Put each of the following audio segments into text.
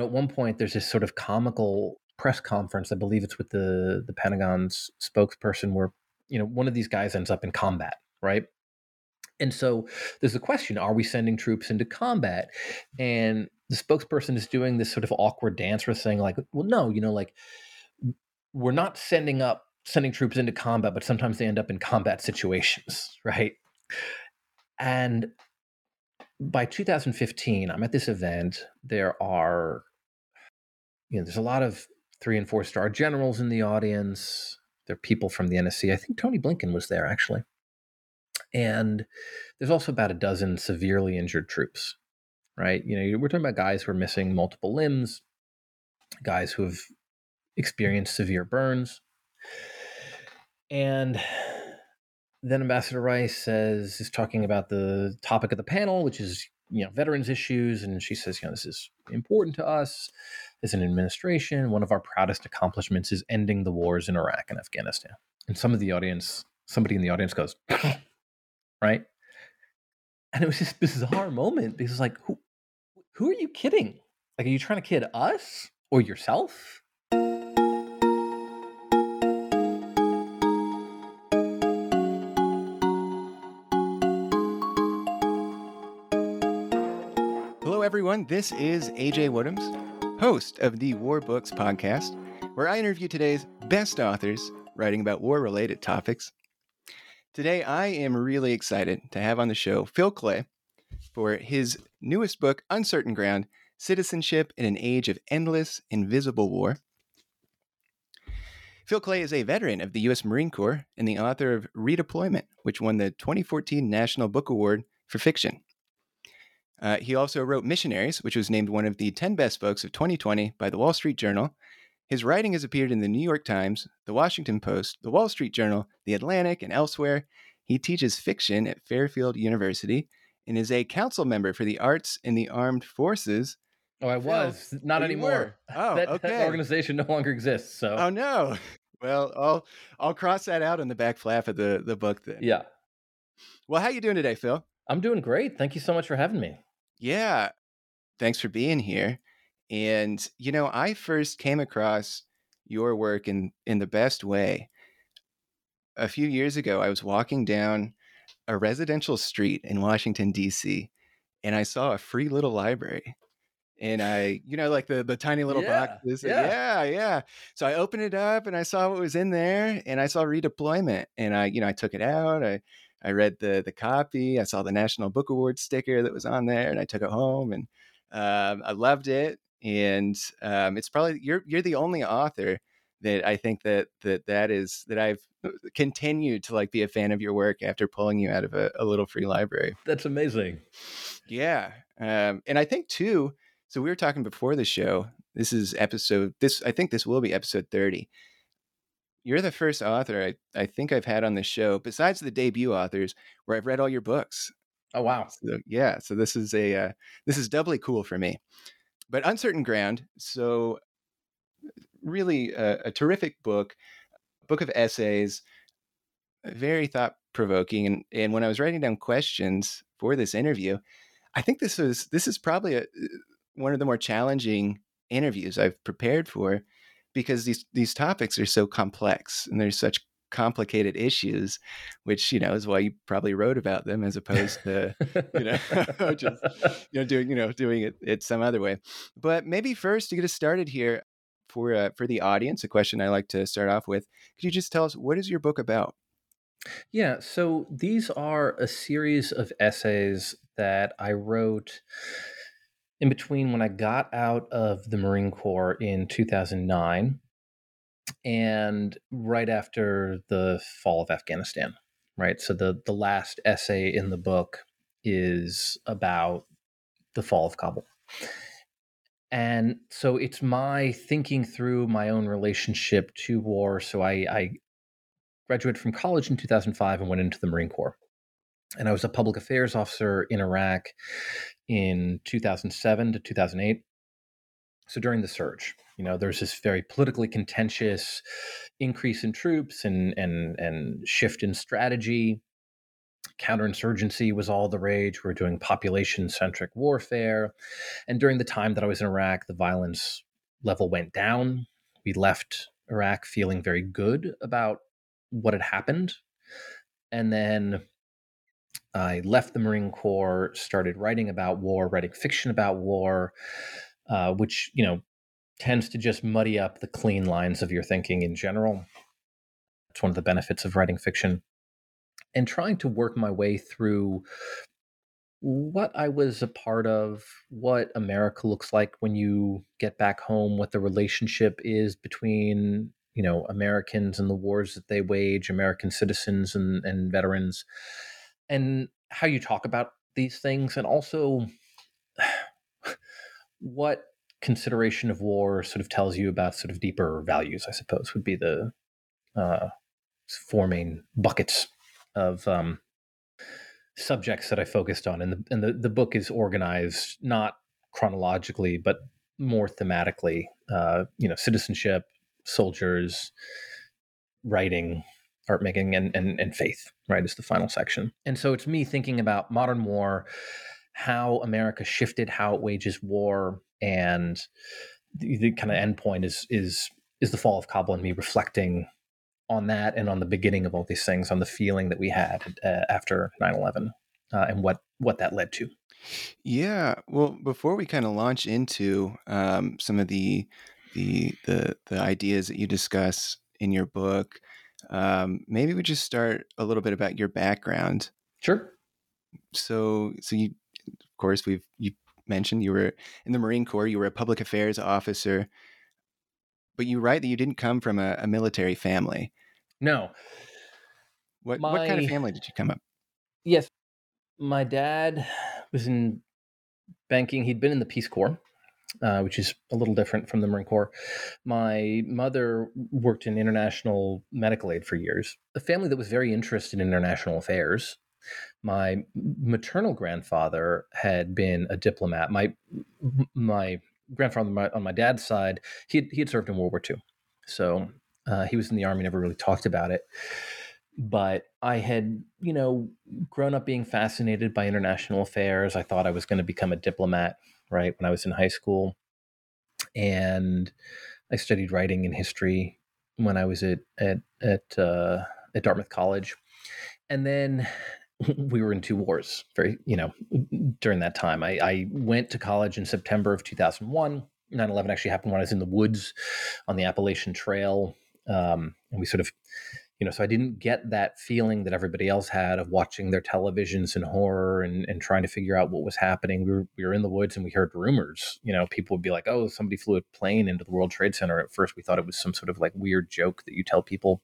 At one point, there's this sort of comical press conference. I believe it's with the the Pentagon's spokesperson, where you know one of these guys ends up in combat, right? And so there's a question: Are we sending troops into combat? And the spokesperson is doing this sort of awkward dance, where saying like, "Well, no, you know, like we're not sending up sending troops into combat, but sometimes they end up in combat situations, right?" And by 2015, I'm at this event. There are you know, there's a lot of three and four star generals in the audience. There are people from the NSC. I think Tony Blinken was there actually. And there's also about a dozen severely injured troops, right? You know, we're talking about guys who are missing multiple limbs, guys who have experienced severe burns. And then Ambassador Rice says, is talking about the topic of the panel, which is, you know, veterans issues. And she says, you know, this is important to us as an administration, one of our proudest accomplishments is ending the wars in Iraq and Afghanistan. And some of the audience, somebody in the audience goes, right? And it was this bizarre moment because like, who, who are you kidding? Like, are you trying to kid us or yourself? Hello, everyone. This is AJ Woodhams host of the War Books podcast, where I interview today's best authors writing about war related topics. Today, I am really excited to have on the show Phil Klay for his newest book, Uncertain Ground Citizenship in an Age of Endless Invisible War. Phil Klay is a veteran of the U.S. Marine Corps and the author of Redeployment, which won the 2014 National Book Award for Fiction. Uh, he also wrote Missionaries, which was named one of the 10 best books of 2020 by the Wall Street Journal. His writing has appeared in the New York Times, the Washington Post, the Wall Street Journal, the Atlantic, and elsewhere. He teaches fiction at Fairfield University and is a council member for the arts in the armed forces. Oh, I was not anymore. Oh, that, okay. That organization no longer exists. So. Oh no. Well, I'll I'll cross that out on the back flap of the the book then. Yeah. Well, how you doing today, Phil? I'm doing great. Thank you so much for having me. Yeah. Thanks for being here. And you know, I first came across your work in in the best way. A few years ago, I was walking down a residential street in Washington D.C. and I saw a free little library. And I, you know, like the the tiny little yeah, boxes. Yeah. yeah, yeah. So I opened it up and I saw what was in there, and I saw redeployment, and I, you know, I took it out. I I read the the copy. I saw the National Book Award sticker that was on there, and I took it home, and um, I loved it. And um, it's probably you're you're the only author that I think that that that is that I've uh, continued to like be a fan of your work after pulling you out of a, a little free library. That's amazing. Yeah, um, and I think too. So we were talking before the show. This is episode. This I think this will be episode thirty you're the first author I, I think I've had on the show, besides the debut authors, where I've read all your books. Oh wow! So, yeah, so this is a uh, this is doubly cool for me. But uncertain ground. So really a, a terrific book, book of essays, very thought provoking. And and when I was writing down questions for this interview, I think this was this is probably a, one of the more challenging interviews I've prepared for because these these topics are so complex and there's such complicated issues which you know is why you probably wrote about them as opposed to you know just you know doing you know doing it, it some other way. But maybe first to get us started here for uh, for the audience a question i like to start off with could you just tell us what is your book about? Yeah so these are a series of essays that i wrote in between when I got out of the Marine Corps in 2009 and right after the fall of Afghanistan, right? So the the last essay in the book is about the fall of Kabul. And so it's my thinking through my own relationship to war. So I, I graduated from college in 2005 and went into the Marine Corps. And I was a public affairs officer in Iraq in 2007 to 2008. So during the surge, you know, there's this very politically contentious increase in troops and and and shift in strategy. Counterinsurgency was all the rage. We are doing population centric warfare. And during the time that I was in Iraq, the violence level went down. We left Iraq feeling very good about what had happened. And then I left the Marine Corps, started writing about war, writing fiction about war, uh, which, you know, tends to just muddy up the clean lines of your thinking in general. It's one of the benefits of writing fiction. And trying to work my way through what I was a part of, what America looks like when you get back home, what the relationship is between you know Americans and the wars that they wage, American citizens and, and veterans, and how you talk about these things, and also what consideration of war sort of tells you about sort of deeper values. I suppose would be the uh, four main buckets of um, subjects that I focused on, and the and the, the book is organized not chronologically, but more thematically. Uh, you know, citizenship, soldiers, writing, art making, and, and, and faith, right, is the final section. And so it's me thinking about modern war, how America shifted, how it wages war, and the, the kind of endpoint is is is the fall of Kabul and me reflecting on that and on the beginning of all these things, on the feeling that we had uh, after 9 11 uh, and what, what that led to. Yeah. Well, before we kind of launch into um, some of the the the the ideas that you discuss in your book. Um, maybe we just start a little bit about your background. Sure. So, so you, of course, we've you mentioned you were in the Marine Corps. You were a public affairs officer, but you write that you didn't come from a, a military family. No. What my, what kind of family did you come up? Yes, my dad was in banking. He'd been in the Peace Corps uh, which is a little different from the Marine Corps. My mother worked in international medical aid for years, a family that was very interested in international affairs. My maternal grandfather had been a diplomat. My my grandfather on my dad's side, he had, he had served in World War II, so uh, he was in the army. Never really talked about it but I had, you know, grown up being fascinated by international affairs. I thought I was going to become a diplomat right when I was in high school, and I studied writing and history when I was at at at uh, at Dartmouth College, and then we were in two wars. Very, you know, during that time, I, I went to college in September of two thousand one. 9-11 actually happened when I was in the woods on the Appalachian Trail. Um, and we sort of you know, so I didn't get that feeling that everybody else had of watching their televisions in horror and, and trying to figure out what was happening. We were, we were in the woods and we heard rumors. You know, people would be like, oh, somebody flew a plane into the World Trade Center. At first, we thought it was some sort of like weird joke that you tell people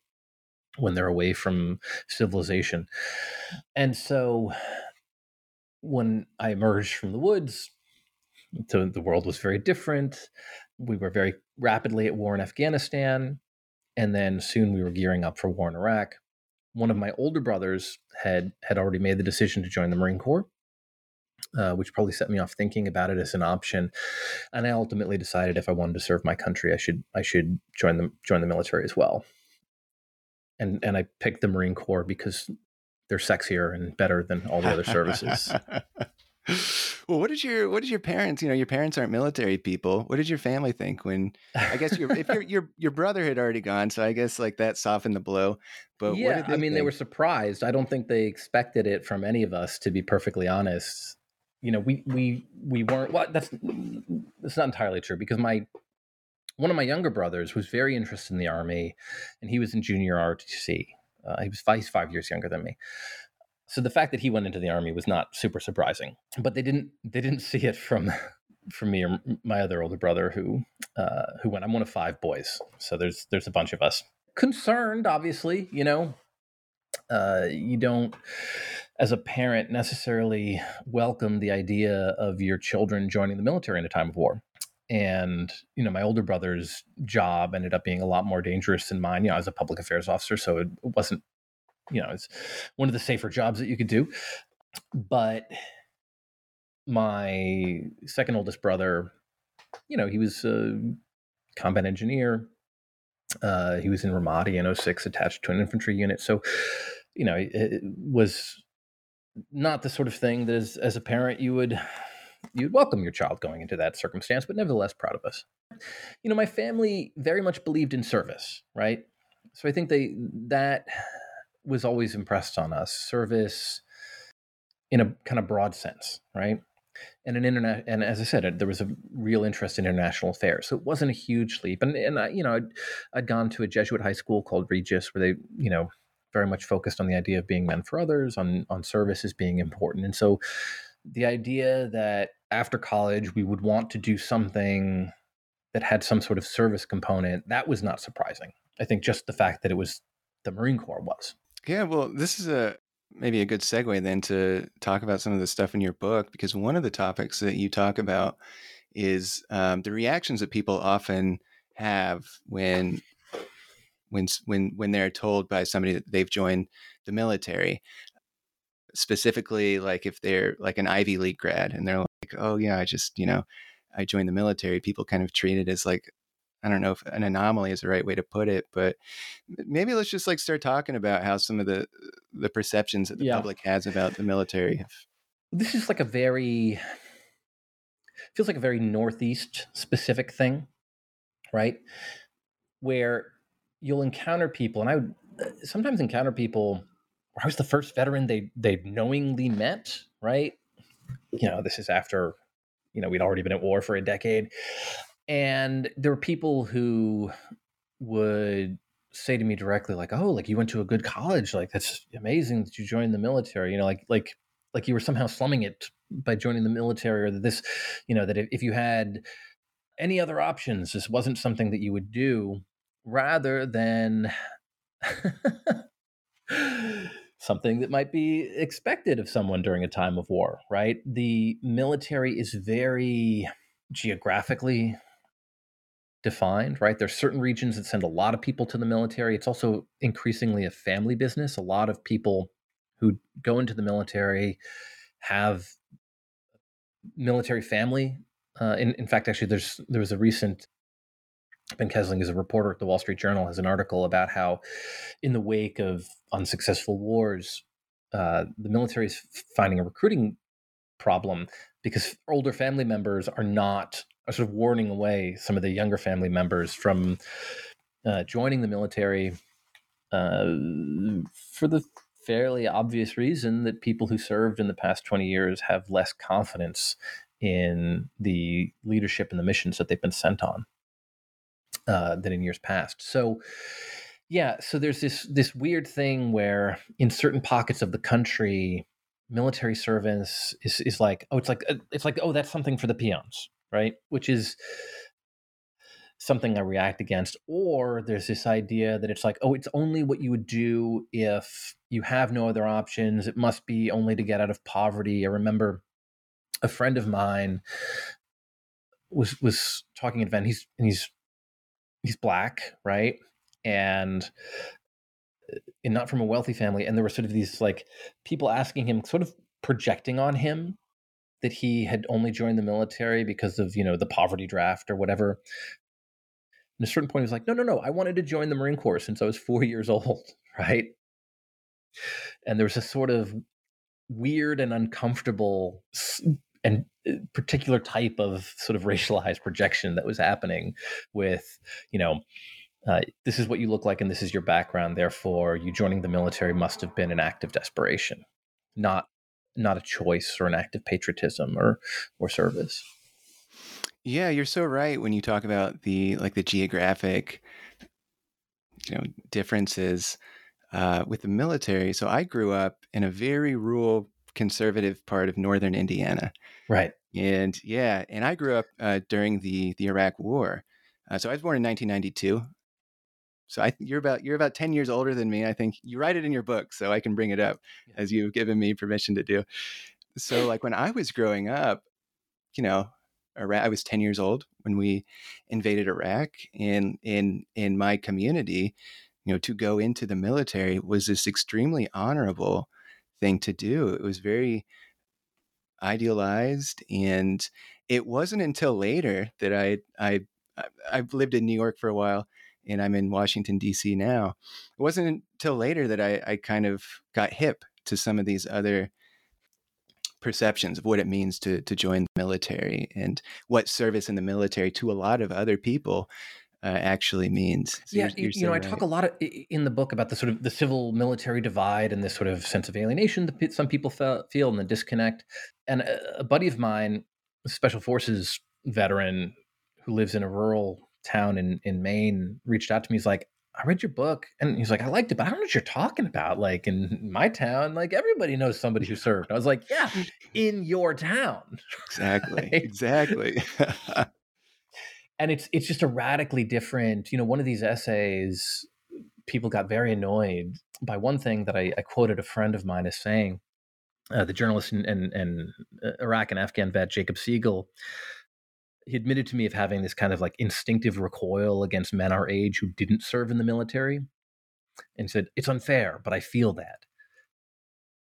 when they're away from civilization. And so when I emerged from the woods, so the world was very different. We were very rapidly at war in Afghanistan and then soon we were gearing up for war in Iraq. One of my older brothers had had already made the decision to join the Marine Corps, uh, which probably set me off thinking about it as an option. And I ultimately decided if I wanted to serve my country, I should I should join the join the military as well. And and I picked the Marine Corps because they're sexier and better than all the other services. well, what did your what did your parents? You know, your parents aren't military people. What did your family think when? I guess your if your your your brother had already gone, so I guess like that softened the blow. But yeah, I mean, think? they were surprised. I don't think they expected it from any of us, to be perfectly honest. You know, we we we weren't. Well, that's that's not entirely true because my one of my younger brothers was very interested in the army, and he was in junior ROTC. Uh, he was five, five years younger than me so the fact that he went into the army was not super surprising but they didn't they didn't see it from from me or my other older brother who uh, who went i'm one of five boys so there's there's a bunch of us. Concerned obviously you know? Uh, you don't as a parent necessarily welcome the idea of your children joining the military in a time of war. And you know my older brother's job ended up being a lot more dangerous than mine. You know as a public affairs officer so it wasn't you know it's one of the safer jobs that you could do but my second oldest brother you know he was a combat engineer uh, he was in ramadi in 06 attached to an infantry unit so you know it, it was not the sort of thing that as, as a parent you would you'd welcome your child going into that circumstance, but nevertheless proud of us. You know, my family very much believed in service, right? So I think they that was always impressed on us. Service in a kind of broad sense, right? And an internet, and as I said, uh, there was a real interest in international affairs. So it wasn't a huge leap. And and I, you know, I'd, I'd gone to a Jesuit high school called Regis, where they, you know, very much focused on the idea of being men for others, on on service as being important. And so the idea that after college we would want to do something that had some sort of service component that was not surprising i think just the fact that it was the marine corps was yeah well this is a maybe a good segue then to talk about some of the stuff in your book because one of the topics that you talk about is um, the reactions that people often have when when when when they're told by somebody that they've joined the military specifically like if they're like an Ivy League grad and they're like, oh yeah, I just you know I joined the military. People kind of treat it as like I don't know if an anomaly is the right way to put it, but maybe let's just like start talking about how some of the the perceptions that the yeah. public has about the military. This is like a very feels like a very northeast specific thing, right? Where you'll encounter people, and I would uh, sometimes encounter people where I was the first veteran they they knowingly met, right? You know, this is after, you know, we'd already been at war for a decade. And there were people who would say to me directly, like, oh, like you went to a good college. Like that's amazing that you joined the military. You know, like like like you were somehow slumming it by joining the military or that this, you know, that if, if you had any other options, this wasn't something that you would do rather than something that might be expected of someone during a time of war, right? The military is very geographically defined, right? There's certain regions that send a lot of people to the military. It's also increasingly a family business. A lot of people who go into the military have military family. Uh, in, in fact, actually, there's there was a recent Ben Kesling is a reporter at the Wall Street Journal, has an article about how, in the wake of unsuccessful wars, uh, the military is finding a recruiting problem because older family members are not are sort of warning away some of the younger family members from uh, joining the military uh, for the fairly obvious reason that people who served in the past 20 years have less confidence in the leadership and the missions that they've been sent on uh, than in years past. So, yeah, so there's this this weird thing where in certain pockets of the country, military service is is like oh, it's like uh, it's like oh, that's something for the peons, right? Which is something I react against. Or there's this idea that it's like, oh, it's only what you would do if you have no other options. It must be only to get out of poverty. I remember a friend of mine was was talking at event. He's he's he's black, right? And and not from a wealthy family. And there were sort of these like people asking him, sort of projecting on him that he had only joined the military because of, you know, the poverty draft or whatever. At a certain point, he was like, no, no, no, I wanted to join the Marine Corps since I was four years old, right? And there was a sort of weird and uncomfortable and uh, particular type of sort of racialized projection that was happening with you know uh, this is what you look like and this is your background therefore you joining the military must have been an act of desperation not not a choice or an act of patriotism or or service yeah you're so right when you talk about the like the geographic you know differences uh, with the military so i grew up in a very rural conservative part of northern Indiana. Right. And yeah, and I grew up uh, during the the Iraq War. Uh, so I was born in 1992. So I you're about you're about 10 years older than me. I think you write it in your book, so I can bring it up yeah. as you've given me permission to do. So like when I was growing up, you know, Iraq, I was 10 years old when we invaded Iraq and in in my community, you know, to go into the military was this extremely honorable thing to do. It was very idealized and it wasn't until later that I I I've lived in New York for a while and I'm in Washington D.C. now. It wasn't until later that I, I kind of got hip to some of these other perceptions of what it means to to join the military and what service in the military to a lot of other people uh, actually means. So yeah, you're, you're you know, right. I talk a lot of, in the book about the sort of the civil military divide and this sort of sense of alienation that some people feel and the disconnect. And a, a buddy of mine, a special forces veteran who lives in a rural town in in Maine, reached out to me. He's like, I read your book and he's like, I liked it, but I don't know what you're talking about. Like in my town, like everybody knows somebody who served. I was like, yeah, in your town. Exactly. right? Exactly. and it's it's just a radically different, you know, one of these essays, people got very annoyed by one thing that I, I quoted a friend of mine as saying. Uh, the journalist and, and, and uh, Iraq and Afghan vet Jacob Siegel he admitted to me of having this kind of like instinctive recoil against men our age who didn't serve in the military and said it's unfair but i feel that.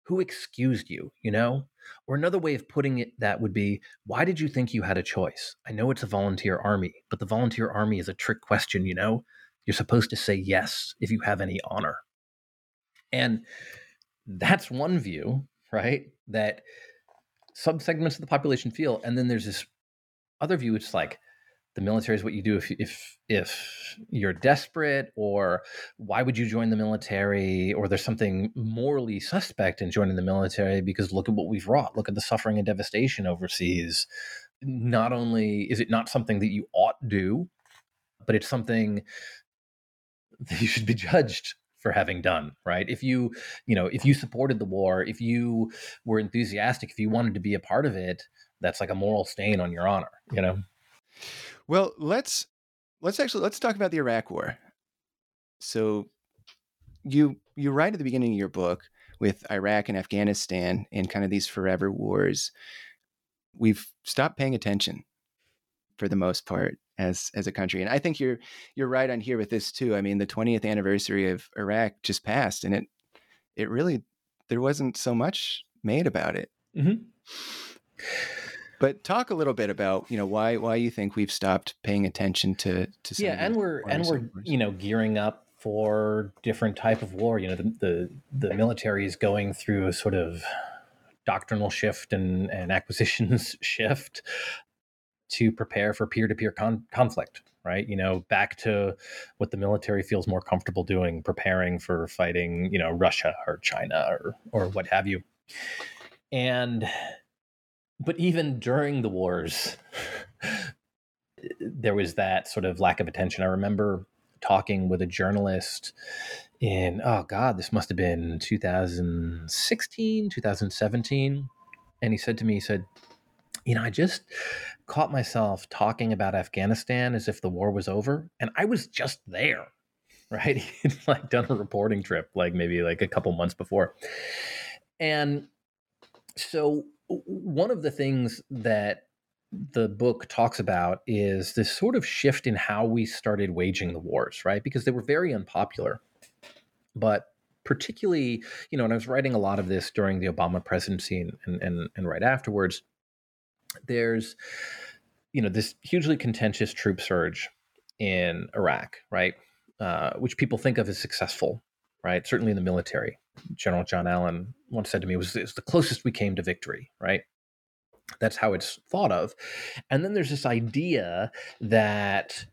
Who excused you you know? Or another way of putting it that would be why did you think you had a choice? I know it's a volunteer army but the volunteer army is a trick question you know? You're supposed to say yes if you have any honor. And that's one view right that subsegments of the population feel and then there's this other view, it's like the military is what you do if if if you're desperate, or why would you join the military, or there's something morally suspect in joining the military because look at what we've wrought, look at the suffering and devastation overseas. Not only is it not something that you ought to do, but it's something that you should be judged for having done right if you you know if you supported the war if you were enthusiastic if you wanted to be a part of it that's like a moral stain on your honor you know? Well let's let's actually let's talk about the iraq war. So you you write at the beginning of your book with iraq and afghanistan and kind of these forever wars. We've stopped paying attention for the most part as as a country. And i think you're you're right on here with this too. I mean the 20th anniversary of iraq just passed and it it really there wasn't so much made about it. Mm-hmm. But talk a little bit about you know why why you think we've stopped paying attention to to yeah, and we're and we're you know gearing up for different type of war. You know, the the, the military is going through a sort of doctrinal shift and, and acquisitions shift to prepare for peer-to-peer con- conflict right? You know back to what the military feels more comfortable doing preparing for fighting you know russia or china or or what have you. And but even during the wars, there was that sort of lack of attention. I remember talking with a journalist in, oh God, this must have been 2016, 2017. And he said to me, he said, you know, I just caught myself talking about Afghanistan as if the war was over. And I was just there, right? He'd like done a reporting trip, like maybe like a couple months before. And so one of the things that the book talks about is this sort of shift in how we started waging the wars, right? Because they were very unpopular. But particularly, you know, and I was writing a lot of this during the Obama presidency and, and, and right afterwards, there's, you know, this hugely contentious troop surge in Iraq, right? Uh, which people think of as successful, right? Certainly in the military. General John Allen once said to me, was it's the closest we came to victory, right? That's how it's thought of. And then there's this idea that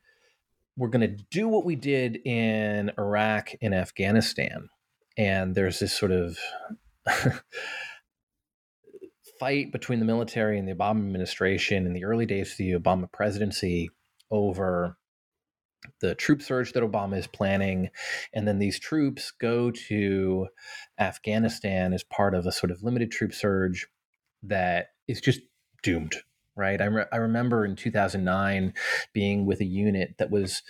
we're going to do what we did in Iraq and Afghanistan. And there's this sort of fight between the military and the Obama administration in the early days of the Obama presidency over the troop surge that Obama is planning. And then these troops go to Afghanistan as part of a sort of limited troop surge that is just doomed, right? I, re- I remember in 2009 being with a unit that was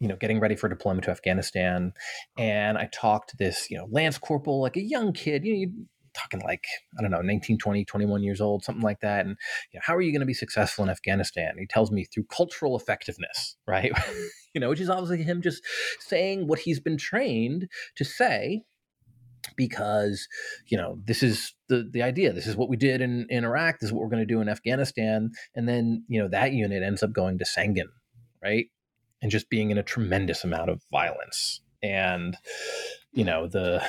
you know, getting ready for deployment to Afghanistan, and I talked to this, you know, Lance Corporal, like a young kid, you know, you talking like i don't know 19 20 21 years old something like that and you know, how are you going to be successful in afghanistan? He tells me through cultural effectiveness right? You know which is obviously him just saying what he's been trained to say because you know this is the the idea. This is what we did in in iraq. This is what we're going to do in afghanistan. And then you know that unit ends up going to sangin right? And just being in a tremendous amount of violence. And you know the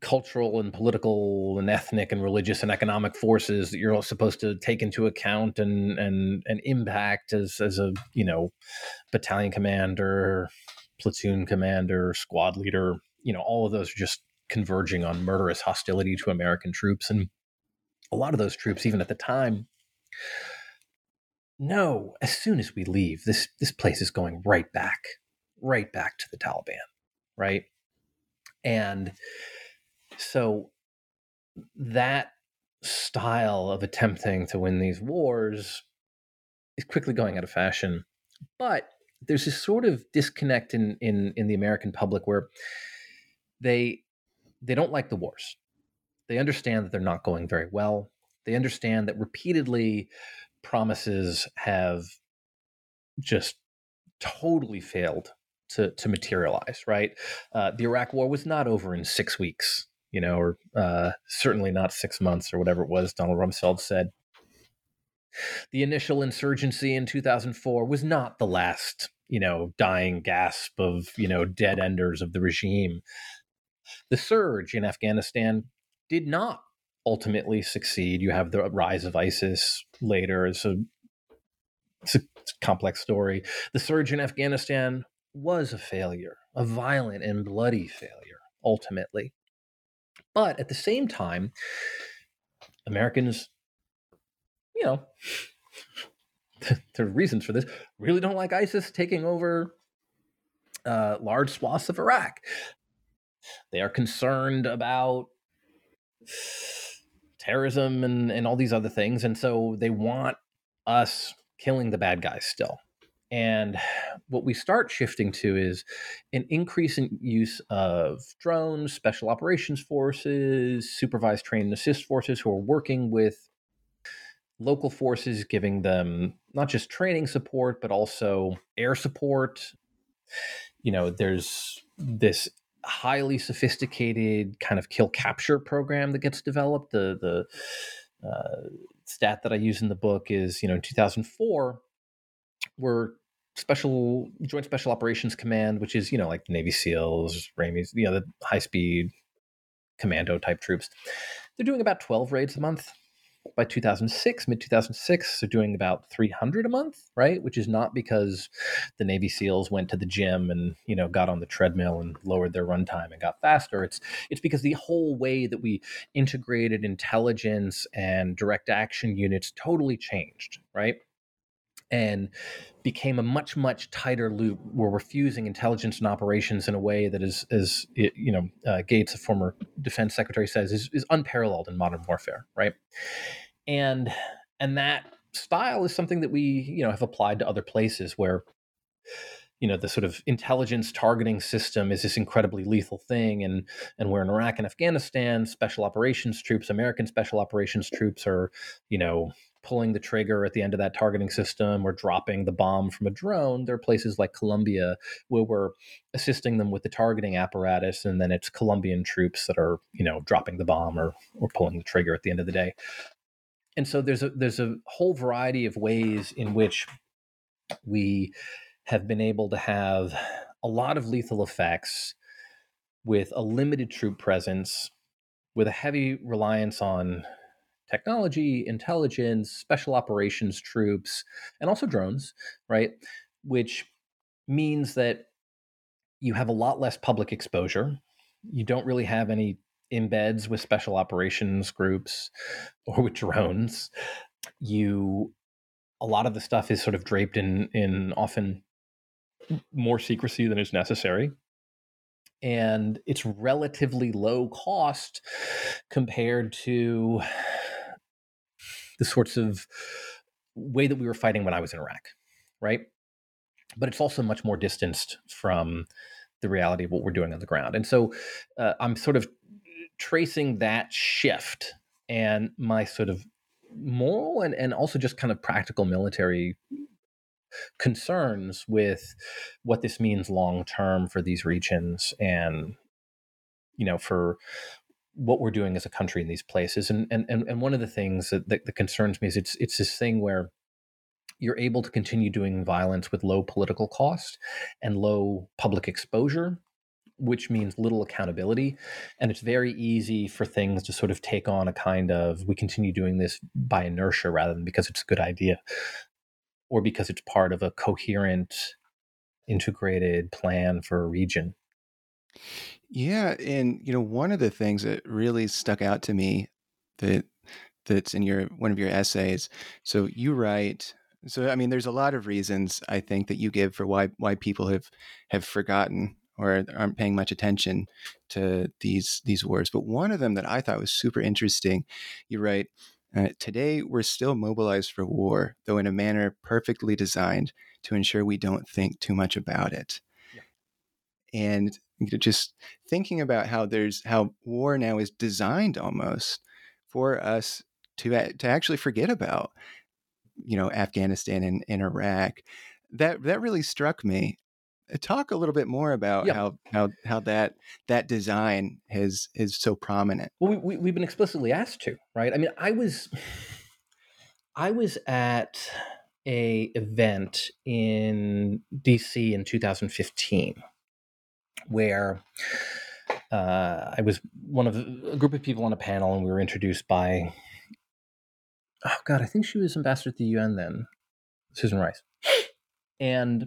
cultural and political and ethnic and religious and economic forces that you're supposed to take into account and and and impact as as a you know battalion commander platoon commander squad leader you know all of those are just converging on murderous hostility to American troops. And a lot of those troops, even at the time, no, as soon as we leave, this this place is going right back, right back to the Taliban, right? And so that style of attempting to win these wars is quickly going out of fashion. But there's this sort of disconnect in in in the American public where they they don't like the wars. They understand that they're not going very well. They understand that repeatedly promises have just totally failed to, to materialize, right? Uh, the Iraq war was not over in six weeks, you know, or uh, certainly not six months or whatever it was Donald Rumsfeld said. The initial insurgency in 2004 was not the last, you know, dying gasp of, you know, dead enders of the regime. The surge in Afghanistan did not ultimately succeed. You have the rise of ISIS later. It's a, it's a complex story. The surge in Afghanistan was a failure, a violent and bloody failure, ultimately. But at the same time, Americans, you know, there are reasons for this, really don't like ISIS taking over uh, large swaths of Iraq. They are concerned about terrorism and, and all these other things. And so they want us killing the bad guys still. And what we start shifting to is an increase in use of drones, special operations forces, supervised train and assist forces who are working with local forces, giving them not just training support, but also air support. You know, there's this highly sophisticated kind of kill capture program that gets developed. The the uh, stat that I use in the book is you know in 2004 we're special joint special operations command which is you know like navy seals ramis you know the high speed commando type troops they're doing about 12 raids a month by 2006, mid 2006, they're doing about 300 a month, right? Which is not because the Navy SEALs went to the gym and you know got on the treadmill and lowered their runtime and got faster. It's it's because the whole way that we integrated intelligence and direct action units totally changed, right? And became a much much tighter loop. Where we're fusing intelligence and operations in a way that is as you know uh, gates a former defense secretary says is, is unparalleled in modern warfare right? And and that style is something that we you know have applied to other places where you know the sort of intelligence targeting system is this incredibly lethal thing. And and we're in iraq and afghanistan special operations troops american special operations troops are you know pulling the trigger at the end of that targeting system or dropping the bomb from a drone. There are places like Colombia where we're assisting them with the targeting apparatus, and then it's Colombian troops that are, you know, dropping the bomb or or pulling the trigger at the end of the day. And so there's a there's a whole variety of ways in which we have been able to have a lot of lethal effects with a limited troop presence, with a heavy reliance on technology, intelligence, special operations troops, and also drones, right? Which means that you have a lot less public exposure. You don't really have any embeds with special operations groups or with drones. You a lot of the stuff is sort of draped in in often more secrecy than is necessary and it's relatively low cost compared to the sorts of way that we were fighting when I was in Iraq, right? but it's also much more distanced from the reality of what we're doing on the ground. And so uh, I'm sort of tracing that shift and my sort of moral and, and also just kind of practical military concerns with what this means long term for these regions and you know for what we're doing as a country in these places and and and and one of the things that, that, that concerns me is it's it's this thing where you're able to continue doing violence with low political cost and low public exposure which means little accountability. And it's very easy for things to sort of take on a kind of we continue doing this by inertia rather than because it's a good idea or because it's part of a coherent, integrated plan for a region. Yeah, and you know, one of the things that really stuck out to me that that's in your one of your essays. So you write so I mean there's a lot of reasons I think that you give for why why people have have forgotten or aren't paying much attention to these these wars. But one of them that I thought was super interesting, you write, uh, today we're still mobilized for war, though in a manner perfectly designed to ensure we don't think too much about it. Yeah. And just thinking about how there's how war now is designed almost for us to to actually forget about, you know, Afghanistan and, and Iraq. That that really struck me uh, talk a little bit more about yeah. how how how that that design is is so prominent. Well, we, we have been explicitly asked to, right? I mean, I was I was at a event in DC in 2015 where uh, I was one of a group of people on a panel, and we were introduced by oh god, I think she was ambassador to the UN then, Susan Rice, and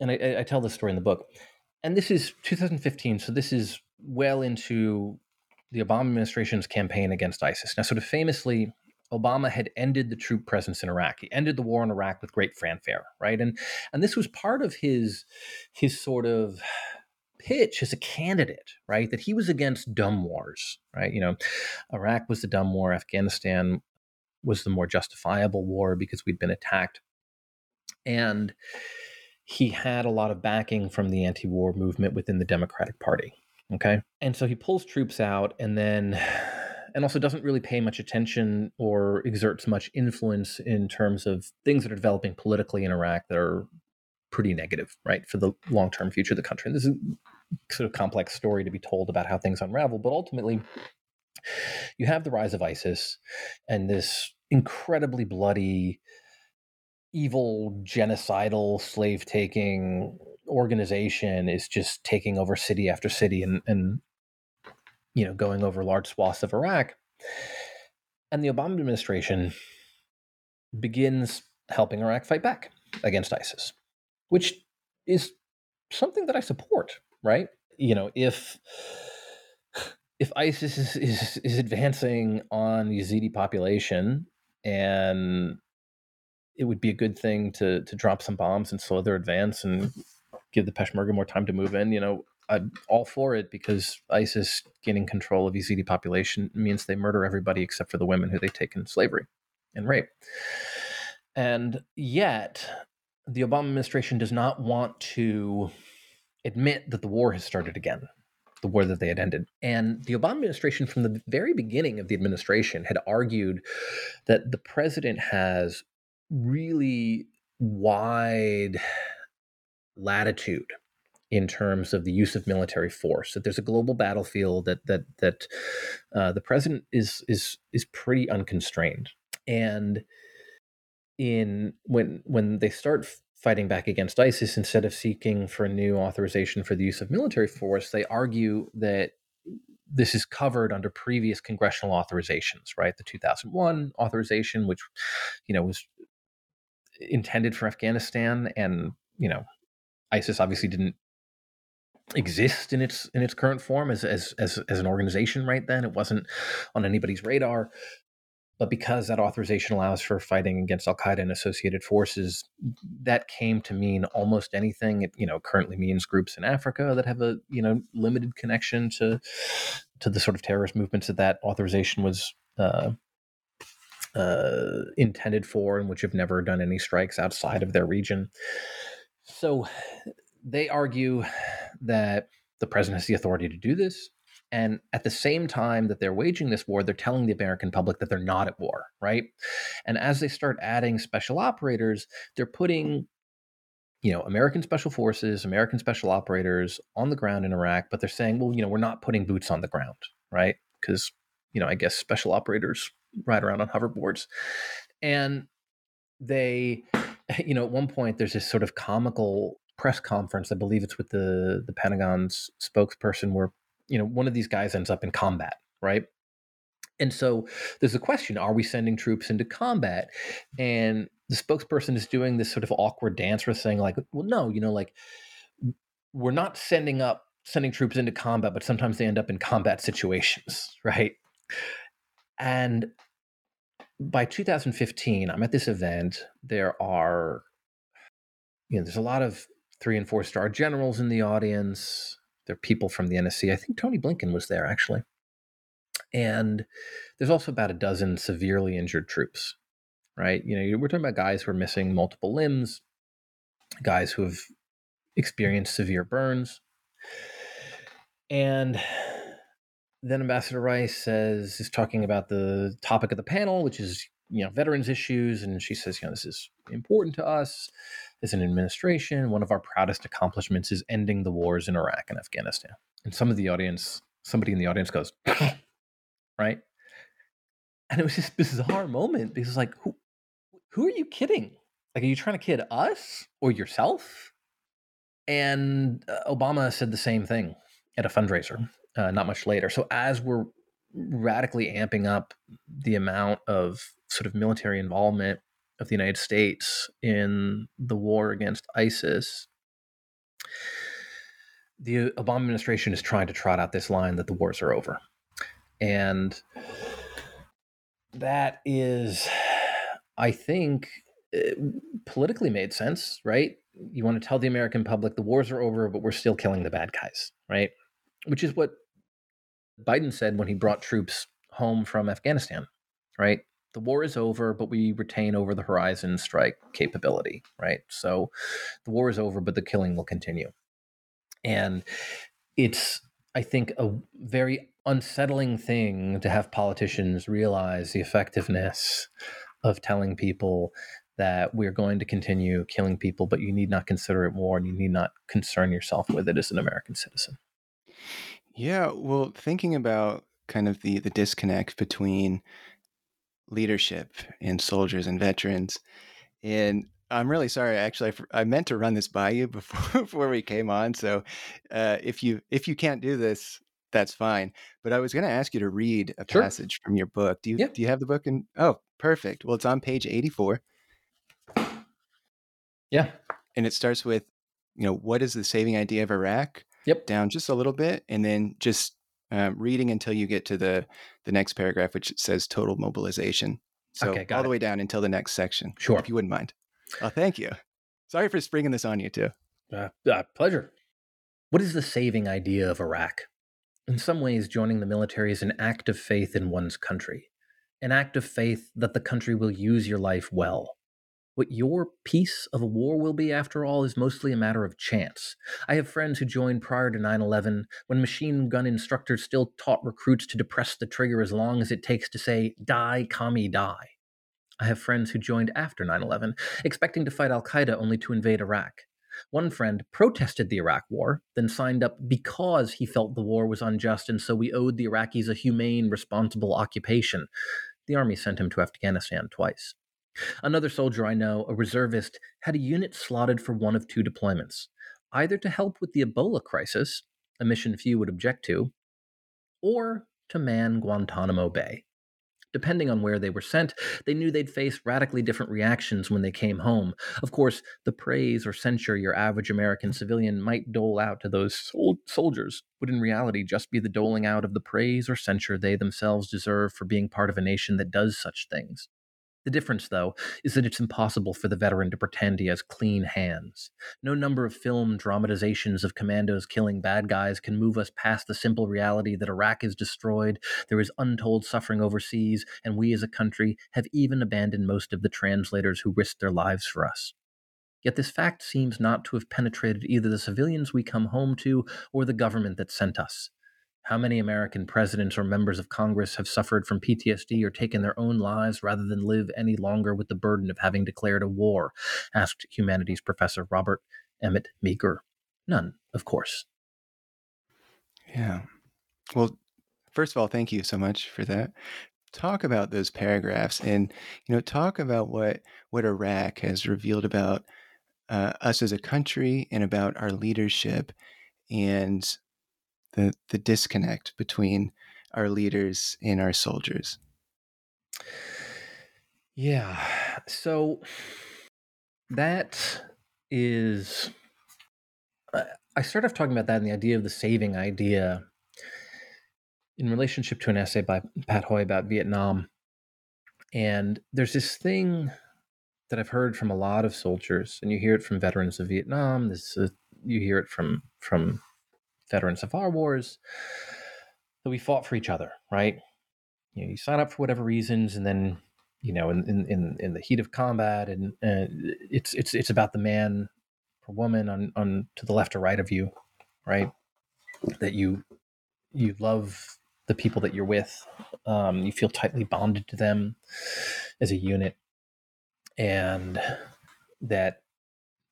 and I, I tell this story in the book. And this is 2015, so this is well into the Obama administration's campaign against ISIS. Now, sort of famously, Obama had ended the troop presence in Iraq. He ended the war in Iraq with great fanfare, right? And and this was part of his his sort of pitch as a candidate, right? That he was against dumb wars, right? You know, Iraq was the dumb war, Afghanistan was the more justifiable war because we'd been attacked. And he had a lot of backing from the anti war movement within the Democratic Party. Okay. And so he pulls troops out and then, and also doesn't really pay much attention or exerts much influence in terms of things that are developing politically in Iraq that are pretty negative, right, for the long term future of the country. And this is a sort of complex story to be told about how things unravel, but ultimately, you have the rise of ISIS and this incredibly bloody evil, genocidal, slave taking organization is just taking over city after city and, and you know going over large swaths of Iraq. And the Obama administration begins helping Iraq fight back against ISIS, which is something that I support, right? You know, if if ISIS is, is, is advancing on Yazidi population and it would be a good thing to to drop some bombs and slow their advance and give the Peshmerga more time to move in. You know, I'm all for it because ISIS gaining control of Yazidi population means they murder everybody except for the women who they take in slavery and rape. And yet, the Obama administration does not want to admit that the war has started again, the war that they had ended. And the Obama administration, from the very beginning of the administration, had argued that the president has really wide latitude in terms of the use of military force. That there's a global battlefield that that that uh, the president is is is pretty unconstrained. And in when when they start fighting back against ISIS, instead of seeking for a new authorization for the use of military force, they argue that this is covered under previous congressional authorizations, right? The 2001 authorization, which you know was intended for Afghanistan, and you know, ISIS obviously didn't exist in its in its current form as as as, as an organization right then. It wasn't on anybody's radar. But because that authorization allows for fighting against Al Qaeda and associated forces, that came to mean almost anything. It you know currently means groups in Africa that have a you know limited connection to to the sort of terrorist movements that that authorization was uh, uh, intended for and which have never done any strikes outside of their region. So they argue that the president has the authority to do this. And at the same time that they're waging this war, they're telling the American public that they're not at war, right? And as they start adding special operators, they're putting you know, American special forces, American special operators on the ground in Iraq, but they're saying, well, you know, we're not putting boots on the ground, right? Because, you know, I guess special operators ride around on hoverboards. And they, you know, at one point there's this sort of comical press conference. I believe it's with the the Pentagon's spokesperson where, you know, one of these guys ends up in combat, right? And so there's a question are we sending troops into combat? And the spokesperson is doing this sort of awkward dance where saying, like, well, no, you know, like, we're not sending up, sending troops into combat, but sometimes they end up in combat situations, right? And by 2015, I'm at this event. There are, you know, there's a lot of three and four star generals in the audience. There are people from the NSC. I think Tony Blinken was there actually. And there's also about a dozen severely injured troops, right? You know, we're talking about guys who are missing multiple limbs, guys who have experienced severe burns. And then Ambassador Rice says, is talking about the topic of the panel, which is, you know, veterans issues. And she says, you know, this is important to us as an administration. One of our proudest accomplishments is ending the wars in Iraq and Afghanistan. And some of the audience, somebody in the audience goes, right? And it was this bizarre moment because like, who, who are you kidding? Like, are you trying to kid us or yourself? And uh, Obama said the same thing at a fundraiser uh, not much later. So as we're radically amping up the amount of sort of military involvement of the United States in the war against ISIS, the Obama administration is trying to trot out this line that the wars are over. And that is, I think, uh, politically made sense, right? You want to tell the American public the wars are over, but we're still killing the bad guys, right? Which is what Biden said when he brought troops home from Afghanistan, right? The war is over, but we retain over the horizon strike capability, right? So the war is over, but the killing will continue. And it's, I think, a very unsettling thing to have politicians realize the effectiveness of telling people that we're going to continue killing people, but you need not consider it war and you need not concern yourself with it as an American citizen. Yeah, well, thinking about kind of the the disconnect between leadership in soldiers and veterans, and I'm really sorry. Actually, I, I meant to run this by you before before we came on. So, uh, if you if you can't do this, that's fine. But I was going to ask you to read a Sure. passage from your book. Do you Yeah. do you have the book? In oh, perfect. Well, it's on page 84, Yeah. and it starts with, you know, what is the saving idea of Iraq? Yep. down just a little bit and then just um, reading until you get to the the next paragraph which says total mobilization so Okay, all the way down until the next section Sure. if you wouldn't mind oh thank you sorry for springing this on you too Uh, uh, pleasure. What is the saving idea of Iraq? In some ways, joining the military is an act of faith in one's country, an act of faith that the country will use your life well. What your piece of a war will be, after all, is mostly a matter of chance. I have friends who joined prior to 9 11 when machine gun instructors still taught recruits to depress the trigger as long as it takes to say, die, commie, die. I have friends who joined after 9 11, expecting to fight Al Qaeda only to invade Iraq. One friend protested the Iraq War, then signed up because he felt the war was unjust and so we owed the Iraqis a humane, responsible occupation. The army sent him to Afghanistan twice. Another soldier I know, a reservist, had a unit slotted for one of two deployments either to help with the Ebola crisis, a mission few would object to, or to man Guantanamo Bay. Depending on where they were sent, they knew they'd face radically different reactions when they came home. Of course, the praise or censure your average American civilian might dole out to those sol- soldiers would in reality just be the doling out of the praise or censure they themselves deserve for being part of a nation that does such things. The difference, though, is that it's impossible for the veteran to pretend he has clean hands. No number of film dramatizations of commandos killing bad guys can move us past the simple reality that Iraq is destroyed, there is untold suffering overseas, and we as a country have even abandoned most of the translators who risked their lives for us. Yet this fact seems not to have penetrated either the civilians we come home to or the government that sent us. How many American presidents or members of Congress have suffered from PTSD or taken their own lives rather than live any longer with the burden of having declared a war? asked humanities professor Robert Emmet Meagher. None, of course. Yeah. Well, first of all, thank you so much for that. Talk about those paragraphs and you know talk about what what Iraq has revealed about uh, us as a country and about our leadership and the the disconnect between our leaders and our soldiers. Yeah. So that is I started off talking about that and the idea of the saving idea in relationship to an essay by Pat Hoy about Vietnam. And there's this thing that I've heard from a lot of soldiers, and you hear it from veterans of Vietnam. This uh, you hear it from from veterans of our wars that we fought for each other, right? You know, you sign up for whatever reasons, and then you know, in in in the heat of combat, and uh, it's it's it's about the man or woman on on to the left or right of you, right? That you you love the people that you're with. Um, you feel tightly bonded to them as a unit, and that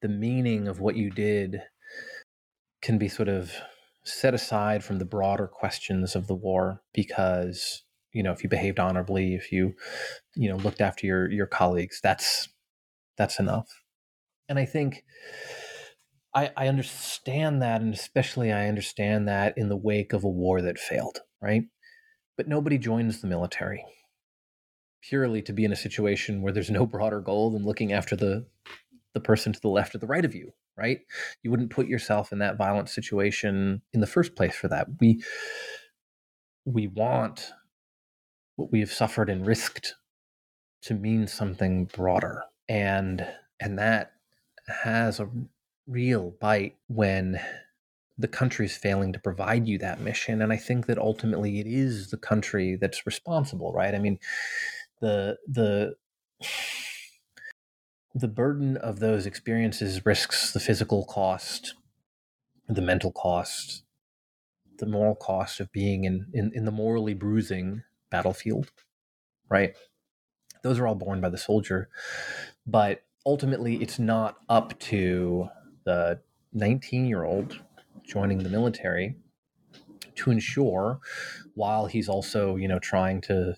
the meaning of what you did can be sort of set aside from the broader questions of the war because you know if you behaved honorably if you you know looked after your your colleagues that's that's enough. And i think i i understand that and especially i understand that in the wake of a war that failed right? But nobody joins the military purely to be in a situation where there's no broader goal than looking after the the person to the left or the right of you right? You wouldn't put yourself in that violent situation in the first place for that. We we want what we have suffered and risked to mean something broader and and that has a real bite when the country is failing to provide you that mission and i think that ultimately it is the country that's responsible right? I mean the the the burden of those experiences risks the physical cost, the mental cost, the moral cost of being in, in, in the morally bruising battlefield, right? Those are all borne by the soldier. But ultimately, it's not up to the 19 year old joining the military to ensure while he's also, you know, trying to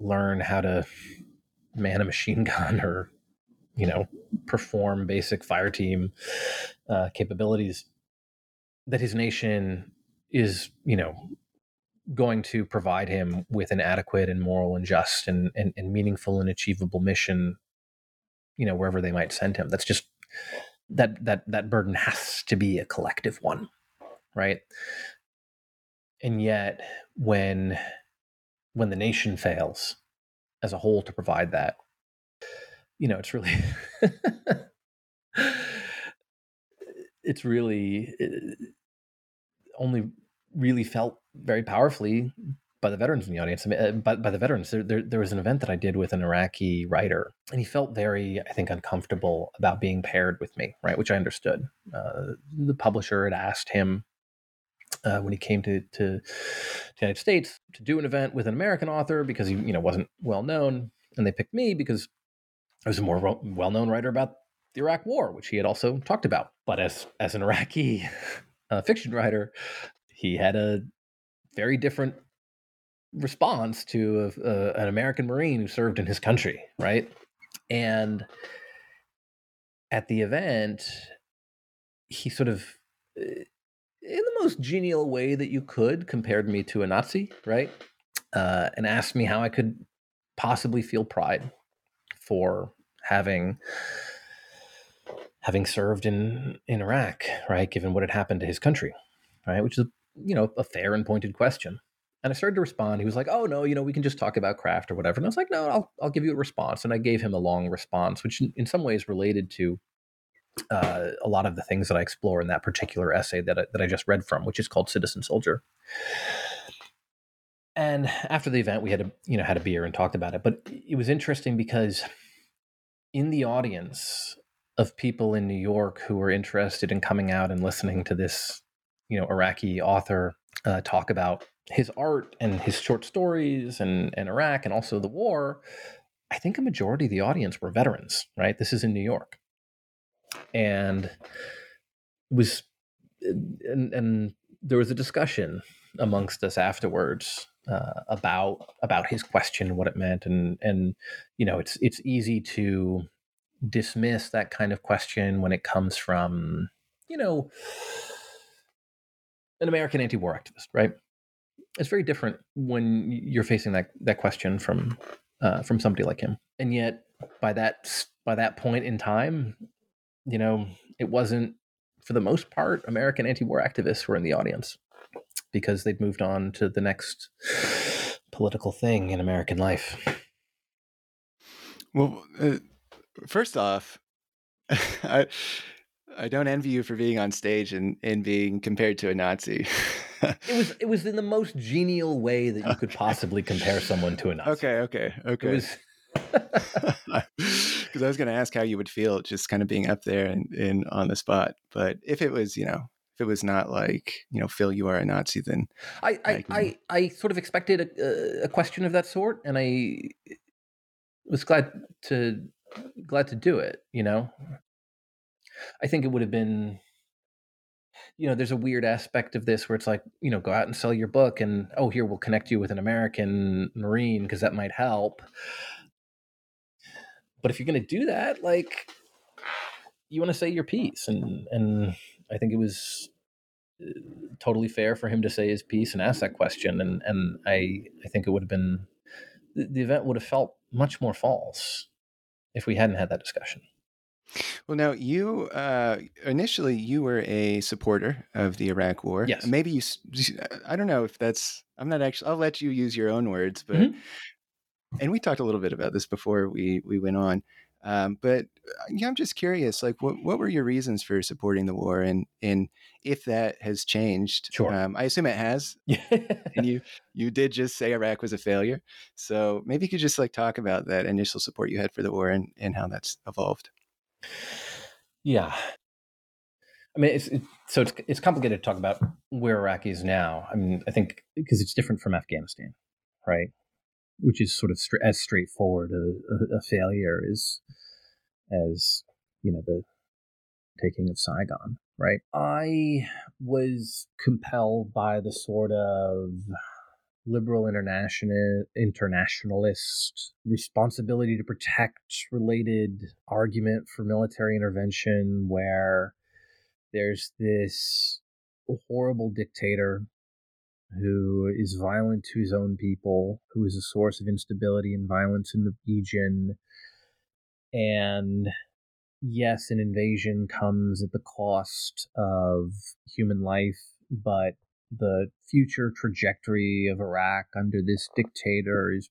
learn how to man a machine gun or you know perform basic fire team uh, capabilities that his nation is you know going to provide him with an adequate and moral and just and, and, and meaningful and achievable mission you know wherever they might send him. That's just that that that burden has to be a collective one right? And yet when when the nation fails as a whole to provide that. You know, it's really it's really it only really felt very powerfully by the veterans in the audience. I mean, uh, by, by the veterans, there, there, there was an event that I did with an Iraqi writer, and he felt very, I think, uncomfortable about being paired with me, right? Which I understood. Uh, the publisher had asked him uh, when he came to, to, the United States to do an event with an American author because he you know wasn't well known, and they picked me because I was a more well known writer about the Iraq War, which he had also talked about. But as as an Iraqi uh, fiction writer, he had a very different response to a, a, an American Marine who served in his country, right? And at the event, he sort of uh, in the most genial way that you could, compared me to a Nazi, right? Uh, and asked me how I could possibly feel pride for having having served in in Iraq, right? Given what had happened to his country, right? Which is you know a fair and pointed question. And I started to respond. He was like, "Oh no, you know, we can just talk about craft or whatever." And I was like, "No, I'll I'll give you a response." And I gave him a long response, which in, in some ways related to uh, a lot of the things that I explore in that particular essay that I, that I just read from, which is called Citizen Soldier. And after the event, we had a you know had a beer and talked about it. But it was interesting because in the audience of people in New York who were interested in coming out and listening to this, you know, Iraqi author uh, talk about his art and his short stories and, and Iraq and also the war, I think a majority of the audience were veterans, right? This is in New York. And was, and, and there was a discussion amongst us afterwards uh, about about his question, what it meant, and and you know, it's it's easy to dismiss that kind of question when it comes from you know an American anti-war activist, right? It's very different when you're facing that that question from uh, from somebody like him, and yet by that by that point in time, you know, it wasn't for the most part American anti-war activists were in the audience because they'd moved on to the next political thing in American life. Well, uh, first off, I I don't envy you for being on stage and, and being compared to a Nazi. it was it was in the most genial way that you could possibly compare someone to a Nazi. Okay, okay, okay. It was because I was going to ask how you would feel just kind of being up there and, and on the spot. But if it was, you know, if it was not like, you know, Phil, you are a Nazi, then I I, I. I, I, sort of expected a, a question of that sort, and I was glad to glad to do it. You know, I think it would have been, you know, there's a weird aspect of this where it's like, you know, go out and sell your book, and oh, here we'll connect you with an American Marine because that might help. But if you're going to do that, like, you want to say your piece, and and I think it was uh, totally fair for him to say his piece and ask that question, and and I I think it would have been the event would have felt much more false if we hadn't had that discussion. Well, now you uh, initially you were a supporter of the Iraq War. Yes. Maybe you. I don't know if that's. I'm not actually. I'll let you use your own words, but. Mm-hmm. And we talked a little bit about this before we we went on. Um, but uh, yeah, I'm just curious, like, what what were your reasons for supporting the war, and and if that has changed? Sure. Um, I assume it has. and you you did just say Iraq was a failure, so maybe you could just like talk about that initial support you had for the war and and how that's evolved. Yeah. I mean, it's, it's, so it's it's complicated to talk about where Iraq is now. I mean, I think because it's different from Afghanistan, right? Which is sort of as straightforward a, a, a failure as as you know the taking of Saigon, right? I was compelled by the sort of liberal international internationalist responsibility to protect related argument for military intervention where there's this horrible dictator who is violent to his own people who is a source of instability and violence in the region and yes an invasion comes at the cost of human life but the future trajectory of Iraq under this dictator is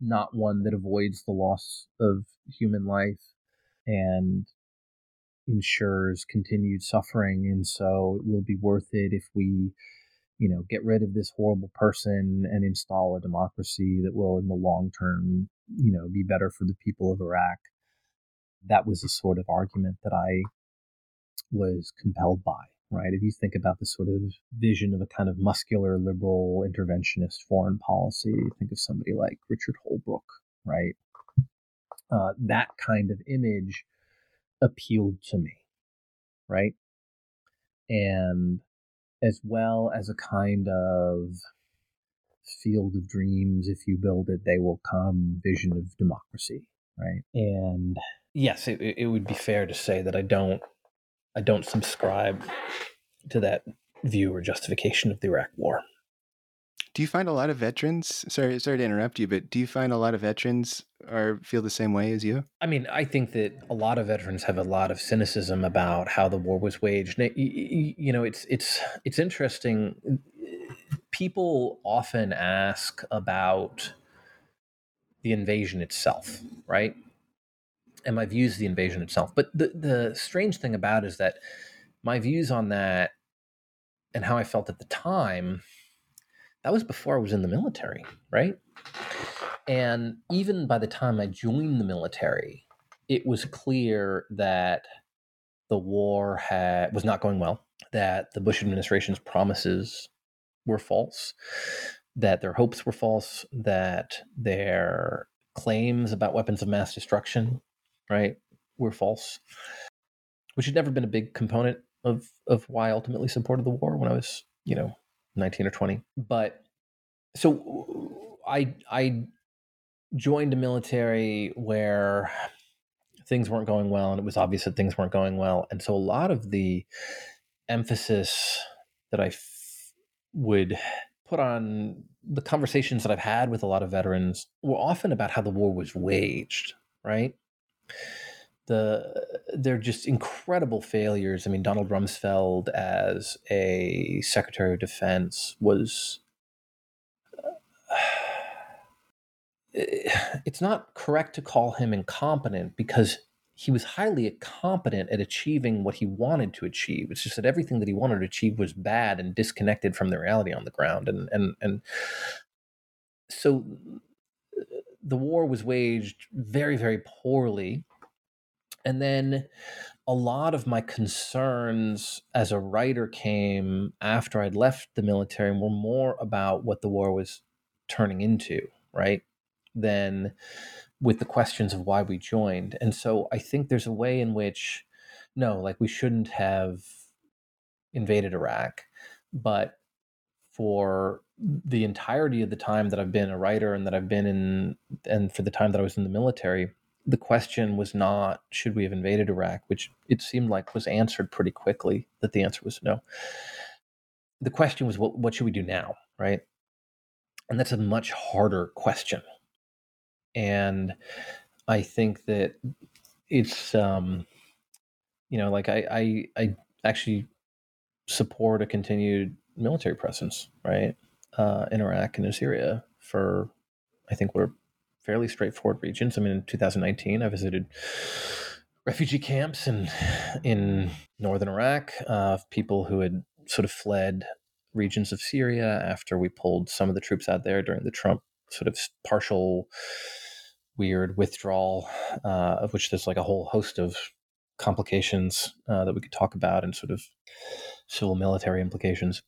not one that avoids the loss of human life and ensures continued suffering. And so it will be worth it if we, you know, get rid of this horrible person and install a democracy that will, in the long term, you know, be better for the people of Iraq. That was the sort of argument that I was compelled by right? If you think about the sort of vision of a kind of muscular liberal interventionist foreign policy, think of somebody like Richard Holbrooke, right? Uh, that kind of image appealed to me, right? And as well as a kind of field of dreams, if you build it, they will come vision of democracy, right? And yes, it, it would be fair to say that I don't I don't subscribe to that view or justification of the Iraq War. Do you find a lot of veterans? Sorry, sorry to interrupt you, but do you find a lot of veterans are feel the same way as you? I mean, I think that a lot of veterans have a lot of cynicism about how the war was waged. You know, it's it's it's interesting. people often ask about the invasion itself, right? And my views the invasion itself. But the, the strange thing about is that my views on that and how I felt at the time, that was before I was in the military, right? And even by the time I joined the military, it was clear that the war had was not going well, that the Bush administration's promises were false, that their hopes were false, that their claims about weapons of mass destruction, right, were false, which had never been a big component of of why I ultimately supported the war when I was, you know, 19 or 20. But so I I joined a military where things weren't going well and it was obvious that things weren't going well and so a lot of the emphasis that I f- would put on the conversations that I've had with a lot of veterans were often about how the war was waged, right? The they're just incredible failures. I mean, Donald Rumsfeld as a Secretary of Defense was uh, it's not correct to call him incompetent because he was highly competent at achieving what he wanted to achieve. It's just that everything that he wanted to achieve was bad and disconnected from the reality on the ground. And and and so uh, the war was waged very, very poorly. And then a lot of my concerns as a writer came after I'd left the military and were more about what the war was turning into, right? Than with the questions of why we joined. And so I think there's a way in which, no, like we shouldn't have invaded Iraq, but for the entirety of the time that I've been a writer and that I've been in, and for the time that I was in the military, the question was not should we have invaded Iraq, which it seemed like was answered pretty quickly that the answer was no. The question was what what should we do now, right? And that's a much harder question and I think that it's um, you know like I, I I actually support a continued military presence right uh, in Iraq and in Syria for I think we're fairly straightforward regions. I mean, in 2019, I visited refugee camps in in northern Iraq uh, of people who had sort of fled regions of Syria after we pulled some of the troops out there during the Trump sort of partial weird withdrawal, uh, of which there's like a whole host of complications uh, that we could talk about and sort of civil military implications.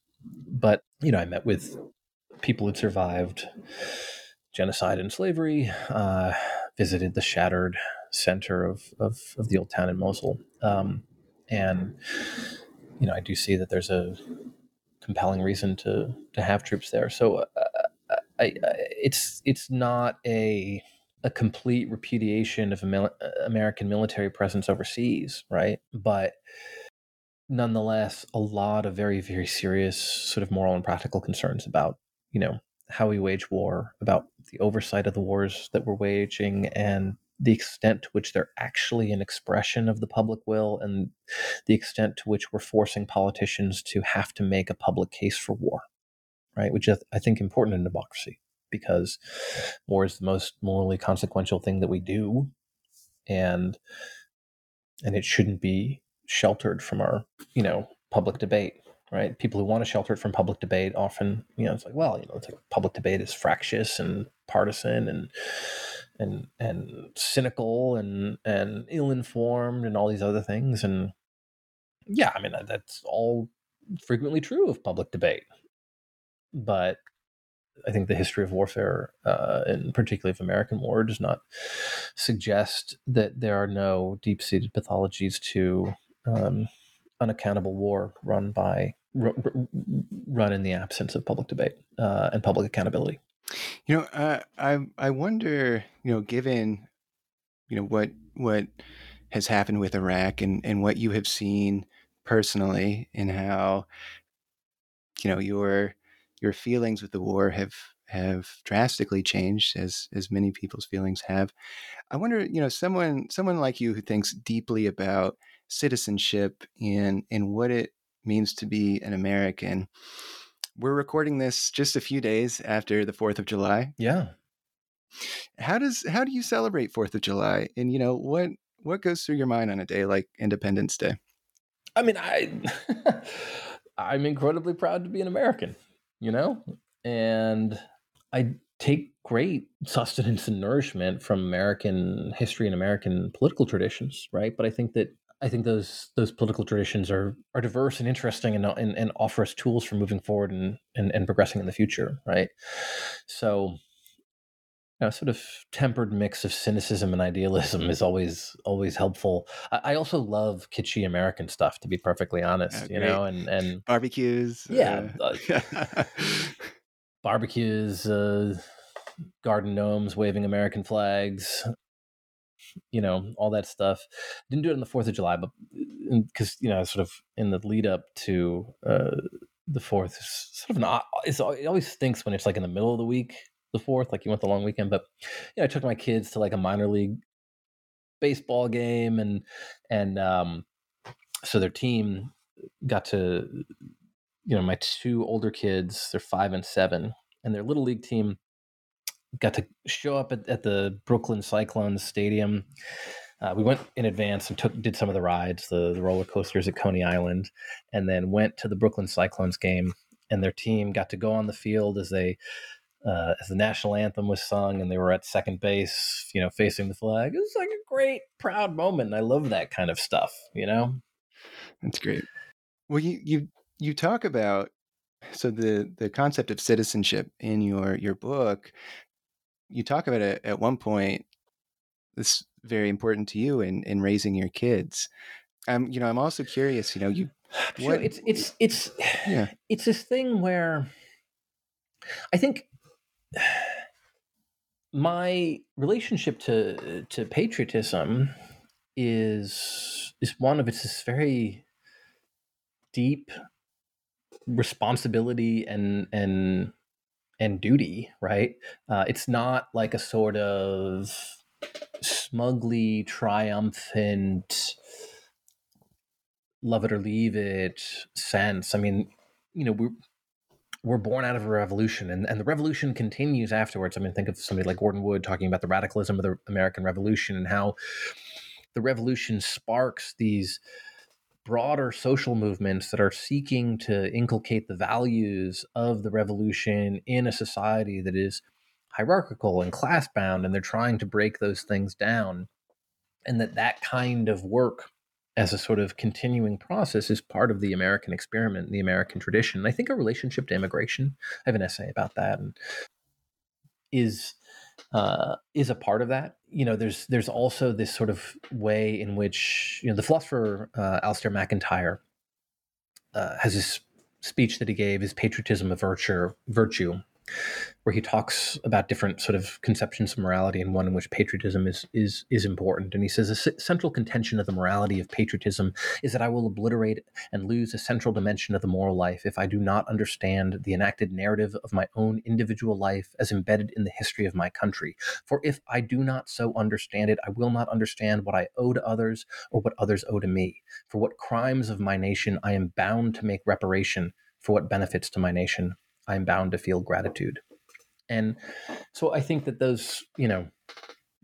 But, you know, I met with people who'd survived genocide and slavery, uh, visited the shattered center of, of, of, the old town in Mosul. Um, and, you know, I do see that there's a compelling reason to, to have troops there. So uh, I, I, it's, it's not a, a complete repudiation of uh, American military presence overseas, right? But nonetheless, a lot of very, very serious sort of moral and practical concerns about, you know, how we wage war, about the oversight of the wars that we're waging, and the extent to which they're actually an expression of the public will, and the extent to which we're forcing politicians to have to make a public case for war, right? Which is, I think, important in democracy because war is the most morally consequential thing that we do and and it shouldn't be sheltered from our you know public debate right? People who want to shelter it from public debate often you know it's like well you know it's like public debate is fractious and partisan and and and cynical and and ill-informed and all these other things. And yeah i mean that's all frequently true of public debate. But I think the history of warfare, uh, and particularly of American war, does not suggest that there are no deep seated pathologies to um, unaccountable war run by r- run in the absence of public debate uh, and public accountability. You know, uh, I I wonder, you know, given you know what what has happened with Iraq and and what you have seen personally, and how you know your your feelings with the war have have drastically changed as as many people's feelings have i wonder you know someone someone like you who thinks deeply about citizenship and and what it means to be an american we're recording this just a few days after the 4th of July. Yeah. How does how do you celebrate 4th of July? And you know, what what goes through your mind on a day like Independence Day? I mean, I I'm incredibly proud to be an American, you know? And I take great sustenance and nourishment from American history and American political traditions, right? But I think that I think those those political traditions are are diverse and interesting and and, and offer us tools for moving forward and, and and progressing in the future, right? So you know, sort of tempered mix of cynicism and idealism is always always helpful. I, I also love kitschy American stuff, to be perfectly honest. Oh, you know, and and Barbecues. Yeah, uh, barbecues, uh, garden gnomes waving American flags, you know, all that stuff. Didn't do it on the Fourth of July, but because you know, sort of in the lead up to uh, the Fourth, sort of an it's, it always stinks when it's like in the middle of the week, the Fourth, like you went the long weekend. But you know, I took my kids to like a minor league baseball game, and and um, so their team got to, you know, my two older kids, they're five and seven, and their little league team got to show up at, at the Brooklyn Cyclones Stadium. Uh, we went in advance and took did some of the rides, the, the roller coasters at Coney Island, and then went to the Brooklyn Cyclones game. And their team got to go on the field as they uh, as the national anthem was sung, and they were at second base, you know, facing the flag. It was like a great, proud moment. I love that kind of stuff, you know. That's great. Well, you you you talk about so the the concept of citizenship in your your book. You talk about it at one point. This very important to you in in raising your kids. Um, you know, I'm also curious. You know, you Sure, What- it's it's it's Yeah. it's this thing where I think my relationship to to patriotism is is one of it's this very deep responsibility and and and duty right uh, it's not like a sort of smugly triumphant love it or leave it sense i mean you know we're we're born out of a revolution and, and the revolution continues afterwards. I mean, think of somebody like Gordon Wood talking about the radicalism of the American Revolution and how the revolution sparks these broader social movements that are seeking to inculcate the values of the revolution in a society that is hierarchical and class bound and they're trying to break those things down and that that kind of work as a sort of continuing process is part of the American experiment, the American tradition. And I think a relationship to immigration, I have an essay about that, and is uh, is a part of that. You know, there's there's also this sort of way in which you know the philosopher uh, Alasdair MacIntyre uh, has this speech that he gave, his patriotism of virtue, virtue, where he talks about different sort of conceptions of morality and one in which patriotism is is is important. And he says a central contention of the morality of patriotism is that I will obliterate and lose a central dimension of the moral life if I do not understand the enacted narrative of my own individual life as embedded in the history of my country. For if I do not so understand it I will not understand what I owe to others or what others owe to me. For what crimes of my nation I am bound to make reparation for what benefits to my nation I'm bound to feel gratitude. And so I think that those, you know,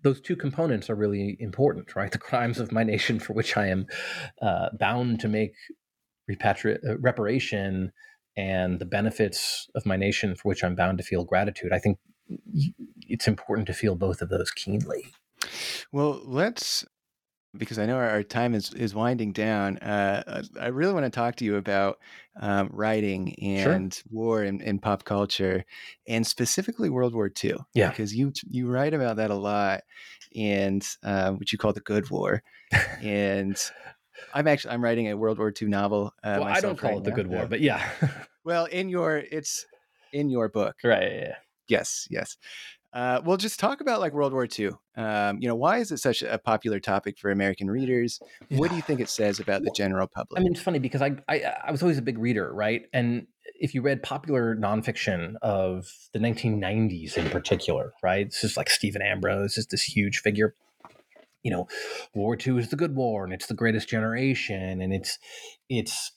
those two components are really important, right? The crimes of my nation for which I am uh, bound to make repatri- uh, reparation and the benefits of my nation for which I'm bound to feel gratitude. I think it's important to feel both of those keenly. Well, let's because I know our, our time is is winding down. Uh, I really want to talk to you about um, writing Sure. and war and, and pop culture, and specifically World War II. Yeah. because you you write about that a lot, and uh, what you call the Good War, and. I'm actually I'm writing a World War II novel. Uh, well, I don't call right it the now. good war, but yeah. well, in your it's in your book. right. Yeah. Yes, yes. Uh, well, just talk about like World War II. Um, you know, why is it such a popular topic for American readers? What do you think it says about the general public? I mean, it's funny because I, I I was always a big reader, right? And if you read popular nonfiction of the 1990s in particular, right? It's just like Stephen Ambrose is this huge figure. You know, World War II is the good war and it's the greatest generation and it's it's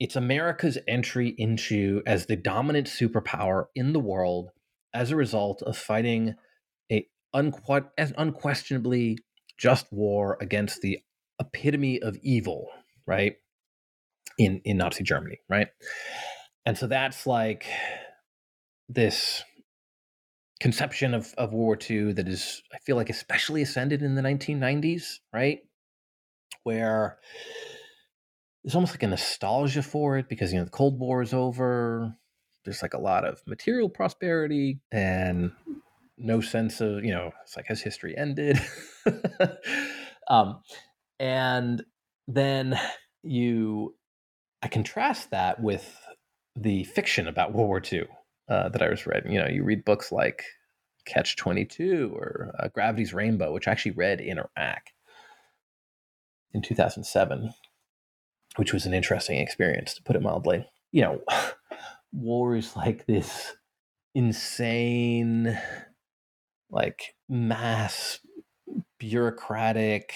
it's America's entry into as the dominant superpower in the world as a result of fighting a as unquestionably just war against the epitome of evil, right? In in Nazi Germany, right? And so that's like this conception of, of World War II that is, I feel like, especially ascended in the 1990s, right? Where there's almost like a nostalgia for it because, you know, the Cold War is over. There's like a lot of material prosperity and no sense of, you know, it's like, has history ended? um, and then you, I contrast that with the fiction about World War II uh, that I was reading You know, you read books like Catch 22 or uh, Gravity's Rainbow, which I actually read in Iraq in 2007, which was an interesting experience, to put it mildly. You know, war is like this insane, like mass bureaucratic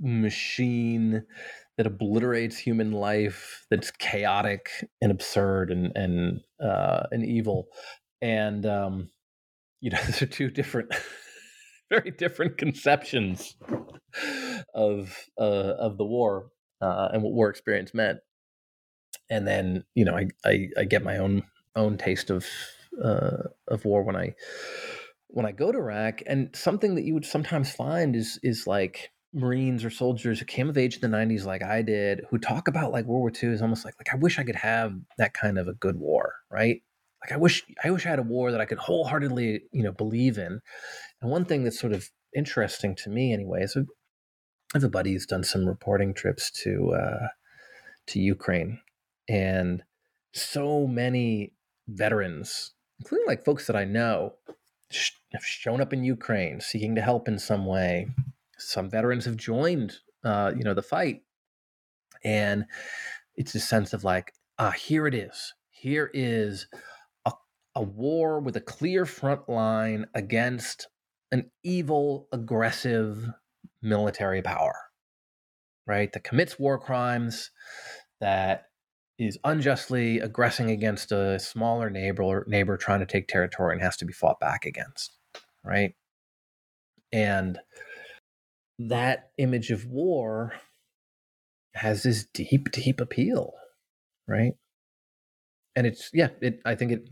machine that obliterates human life, that's chaotic and absurd and and uh, and evil, and um, you know, those are two different, very different conceptions of uh, of the war uh, and what war experience meant. And then you know, I I, I get my own own taste of uh, of war when I when I go to Iraq, and something that you would sometimes find is is like Marines or soldiers who came of age in the 90s like I did, who talk about like World War II is almost like like I wish I could have that kind of a good war, right? Like I wish I wish I had a war that I could wholeheartedly, you know, believe in. And one thing that's sort of interesting to me anyway is I have a buddy who's done some reporting trips to uh to Ukraine and so many veterans, including like folks that I know, have shown up in Ukraine seeking to help in some way some veterans have joined, uh, you know, the fight, and it's a sense of like, ah, here it is. Here is a, a war with a clear front line against an evil, aggressive military power, right? That commits war crimes, that is unjustly aggressing against a smaller neighbor neighbor trying to take territory and has to be fought back against, right? And that image of war has this deep, deep appeal, right? And it's yeah, it. I think it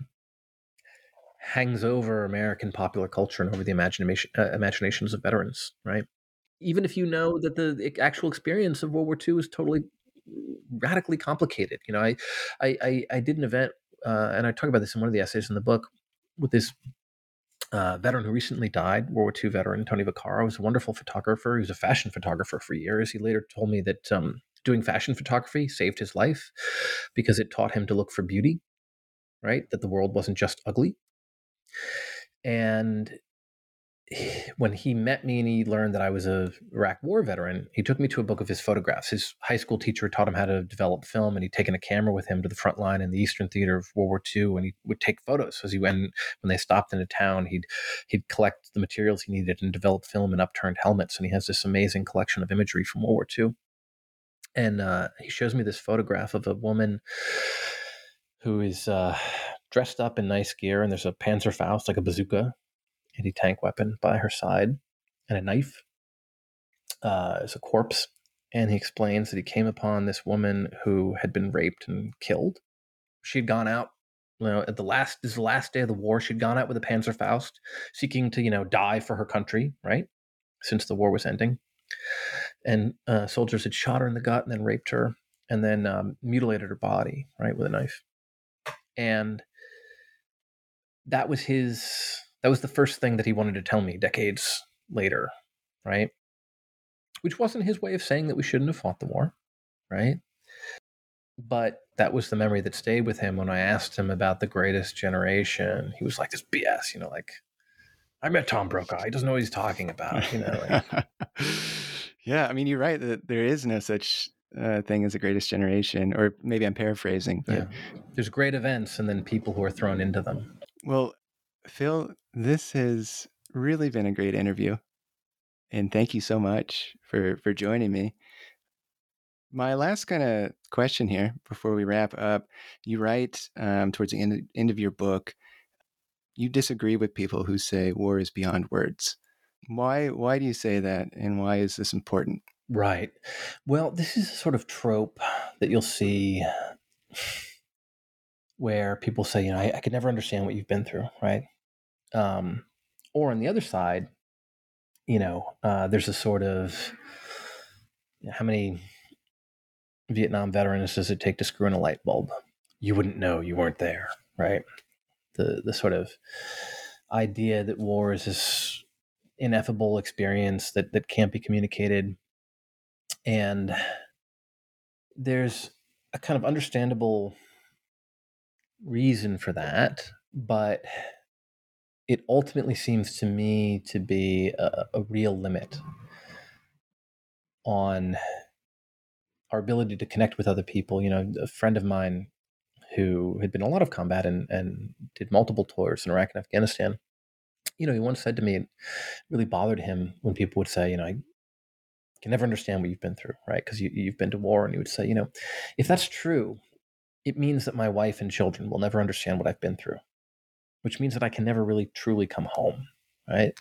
hangs over American popular culture and over the imagination uh, imaginations of veterans, right? Even if you know that the actual experience of World War II is totally radically complicated. You know, I I I, I did an event, uh, and I talk about this in one of the essays in the book with this uh, veteran who recently died, World War II veteran Tony Vaccaro, was a wonderful photographer. He was a fashion photographer for years. He later told me that um, doing fashion photography saved his life because it taught him to look for beauty, right? That the world wasn't just ugly. And when he met me and he learned that I was a Iraq War veteran, he took me to a book of his photographs. His high school teacher taught him how to develop film, and he'd taken a camera with him to the front line in the Eastern Theater of World War II, and he would take photos. As he went, when they stopped in a town, he'd he'd collect the materials he needed and develop film and upturned helmets. And he has this amazing collection of imagery from World War II. And uh, he shows me this photograph of a woman who is uh, dressed up in nice gear, and there's a Panzerfaust, like a bazooka, anti tank weapon by her side and a knife uh, as a corpse. And he explains that he came upon this woman who had been raped and killed. She had gone out, you know, at the last this is the last day of the war. She'd gone out with a Panzerfaust, seeking to, you know, die for her country, right? Since the war was ending. And uh, soldiers had shot her in the gut and then raped her and then um, mutilated her body, right, with a knife. And that was his that was the first thing that he wanted to tell me decades later, right? Which wasn't his way of saying that we shouldn't have fought the war, right? But that was the memory that stayed with him when I asked him about the greatest generation. He was like, this BS, you know, like, I met Tom Brokaw. He doesn't know what he's talking about, you know. Like, yeah, I mean, you're right that there is no such uh, thing as the greatest generation, or maybe I'm paraphrasing. But... Yeah. There's great events and then people who are thrown into them. Well, Phil, this has really been a great interview. And thank you so much for, for joining me. my last kind of question here before we wrap up you write um, towards the end, end of your book you disagree with people who say war is beyond words why why do you say that and why is this important right well this is a sort of trope that you'll see where people say you know i, I could never understand what you've been through right um, or on the other side you know uh, there's a sort of how many Vietnam veterans does it take to screw in a light bulb? You wouldn't know. You weren't there, right? The the sort of idea that war is this ineffable experience that that can't be communicated, and there's a kind of understandable reason for that, but it ultimately seems to me to be a, a real limit on our ability to connect with other people. You know, a friend of mine who had been a lot of combat and, and did multiple tours in Iraq and Afghanistan, you know, he once said to me, it really bothered him when people would say, you know, I can never understand what you've been through, right? Because you, you've been to war. And he would say, you know, if that's true, it means that my wife and children will never understand what I've been through, which means that I can never really truly come home, right?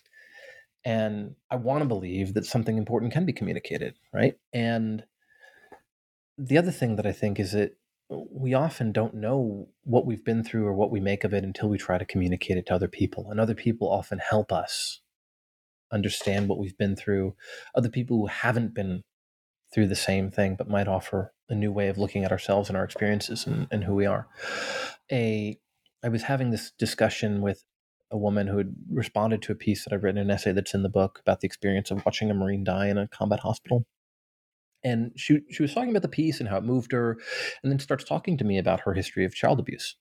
And I want to believe that something important can be communicated, right? And the other thing that I think is that we often don't know what we've been through or what we make of it until we try to communicate it to other people. And other people often help us understand what we've been through. Other people who haven't been through the same thing but might offer a new way of looking at ourselves and our experiences and, and who we are. A I was having this discussion with a woman who had responded to a piece that I've written, an essay that's in the book about the experience of watching a Marine die in a combat hospital and she she was talking about the piece and how it moved her, and then starts talking to me about her history of child abuse,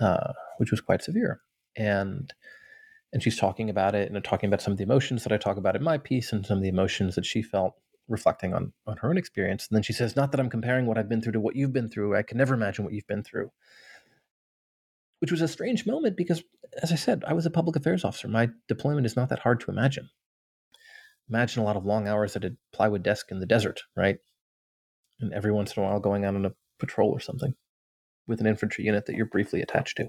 uh, which was quite severe, and and she's talking about it and talking about some of the emotions that I talk about in my piece and some of the emotions that she felt reflecting on on her own experience. And then she says, "Not that I'm comparing what I've been through to what you've been through. I can never imagine what you've been through." Which was a strange moment because, as I said, I was a public affairs officer. My deployment is not that hard to imagine imagine a lot of long hours at a plywood desk in the desert, right? And every once in a while going out on a patrol or something with an infantry unit that you're briefly attached to.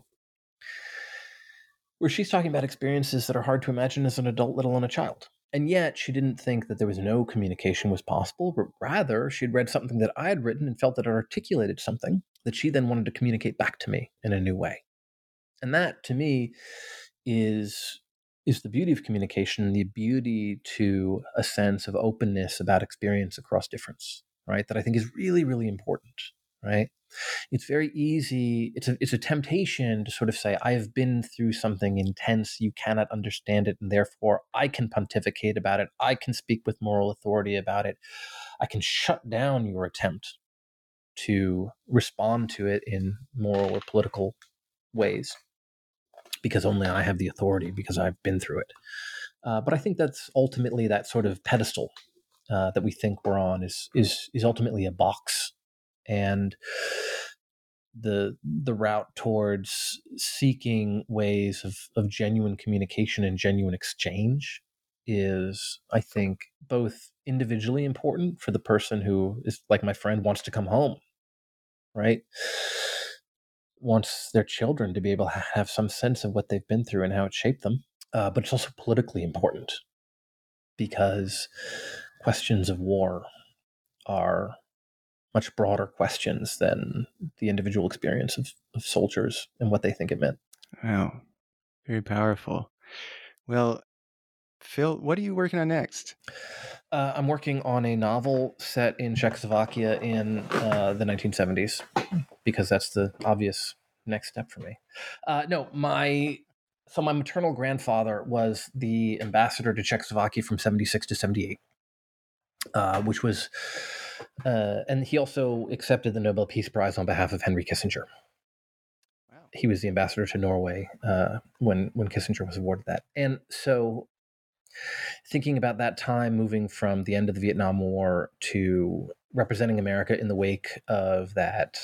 Where she's talking about experiences that are hard to imagine as an adult, let alone a child. And yet she didn't think that there was no communication was possible, but rather she'd read something that I had written and felt that it articulated something that she then wanted to communicate back to me in a new way. And that to me is is the beauty of communication, the beauty to a sense of openness about experience across difference, right? That I think is really, really important, right? It's very easy, it's a, it's a temptation to sort of say, I have been through something intense, you cannot understand it, and therefore I can pontificate about it, I can speak with moral authority about it, I can shut down your attempt to respond to it in moral or political ways because only I have the authority because I've been through it. Uh, but I think that's ultimately that sort of pedestal uh, that we think we're on is is is ultimately a box, and the the route towards seeking ways of of genuine communication and genuine exchange is, I think, both individually important for the person who is like my friend wants to come home, right? Wants their children to be able to have some sense of what they've been through and how it shaped them. Uh, but it's also politically important because questions of war are much broader questions than the individual experience of, of soldiers and what they think it meant. Wow. Very powerful. Well, Phil, what are you working on next? Uh, I'm working on a novel set in Czechoslovakia in uh, the 1970s because that's the obvious next step for me. Uh, no, my so my maternal grandfather was the ambassador to Czechoslovakia from 76 to 78, uh, which was, uh, and he also accepted the Nobel Peace Prize on behalf of Henry Kissinger. Wow. He was the ambassador to Norway uh, when when Kissinger was awarded that, and so thinking about that time moving from the end of the Vietnam War to representing America in the wake of that,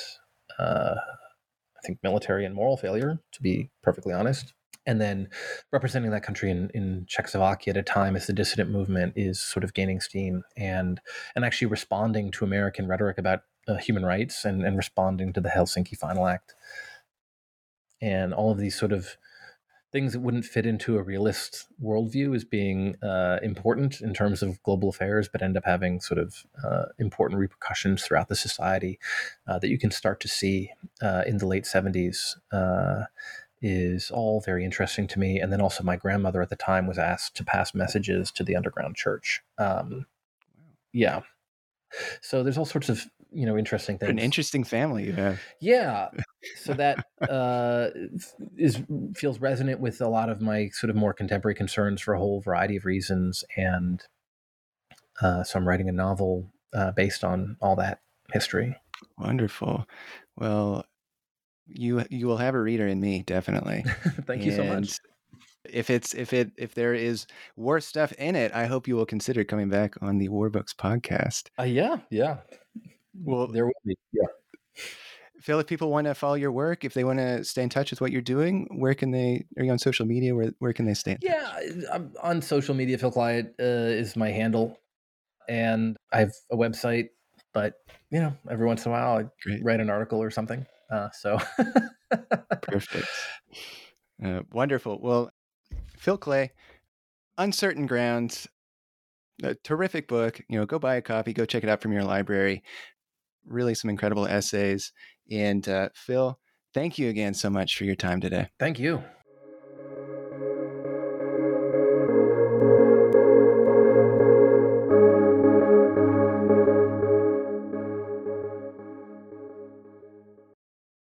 uh, I think, military and moral failure, to be perfectly honest, and then representing that country in, in Czechoslovakia at a time as the dissident movement is sort of gaining steam and and actually responding to American rhetoric about uh, human rights and, and responding to the Helsinki Final Act. And all of these sort of things that wouldn't fit into a realist worldview as being uh, important in terms of global affairs, but end up having sort of uh, important repercussions throughout the society uh, that you can start to see uh, in the late 70s uh, is all very interesting to me. And then also, my grandmother at the time was asked to pass messages to the underground church. Um, yeah. So there's all sorts of you know interesting things. An interesting family you have. Yeah, so that uh, is feels resonant with a lot of my sort of more contemporary concerns for a whole variety of reasons, and uh, so I'm writing a novel uh, based on all that history. Wonderful. Well, you you will have a reader in me definitely. Thank you so much if it's if it if there is war stuff in it, I hope you will consider coming back on the War Books podcast. Uh, yeah, yeah. Well, there will be. Yeah. Phil, if people want to follow your work, if they want to stay in touch with what you're doing, where can they? Are you on social media? Where where can they stay? yeah, I'm on social media. Phil Klay uh, is my handle, and I have a website. But you know, every once in a while, I Great. write an article or something. Uh, so perfect, uh, wonderful. Well, Phil Klay, Uncertain Grounds, a terrific book. You know, go buy a copy, go check it out from your library really some incredible essays. And uh, Phil, thank you again so much for your time today. Thank you.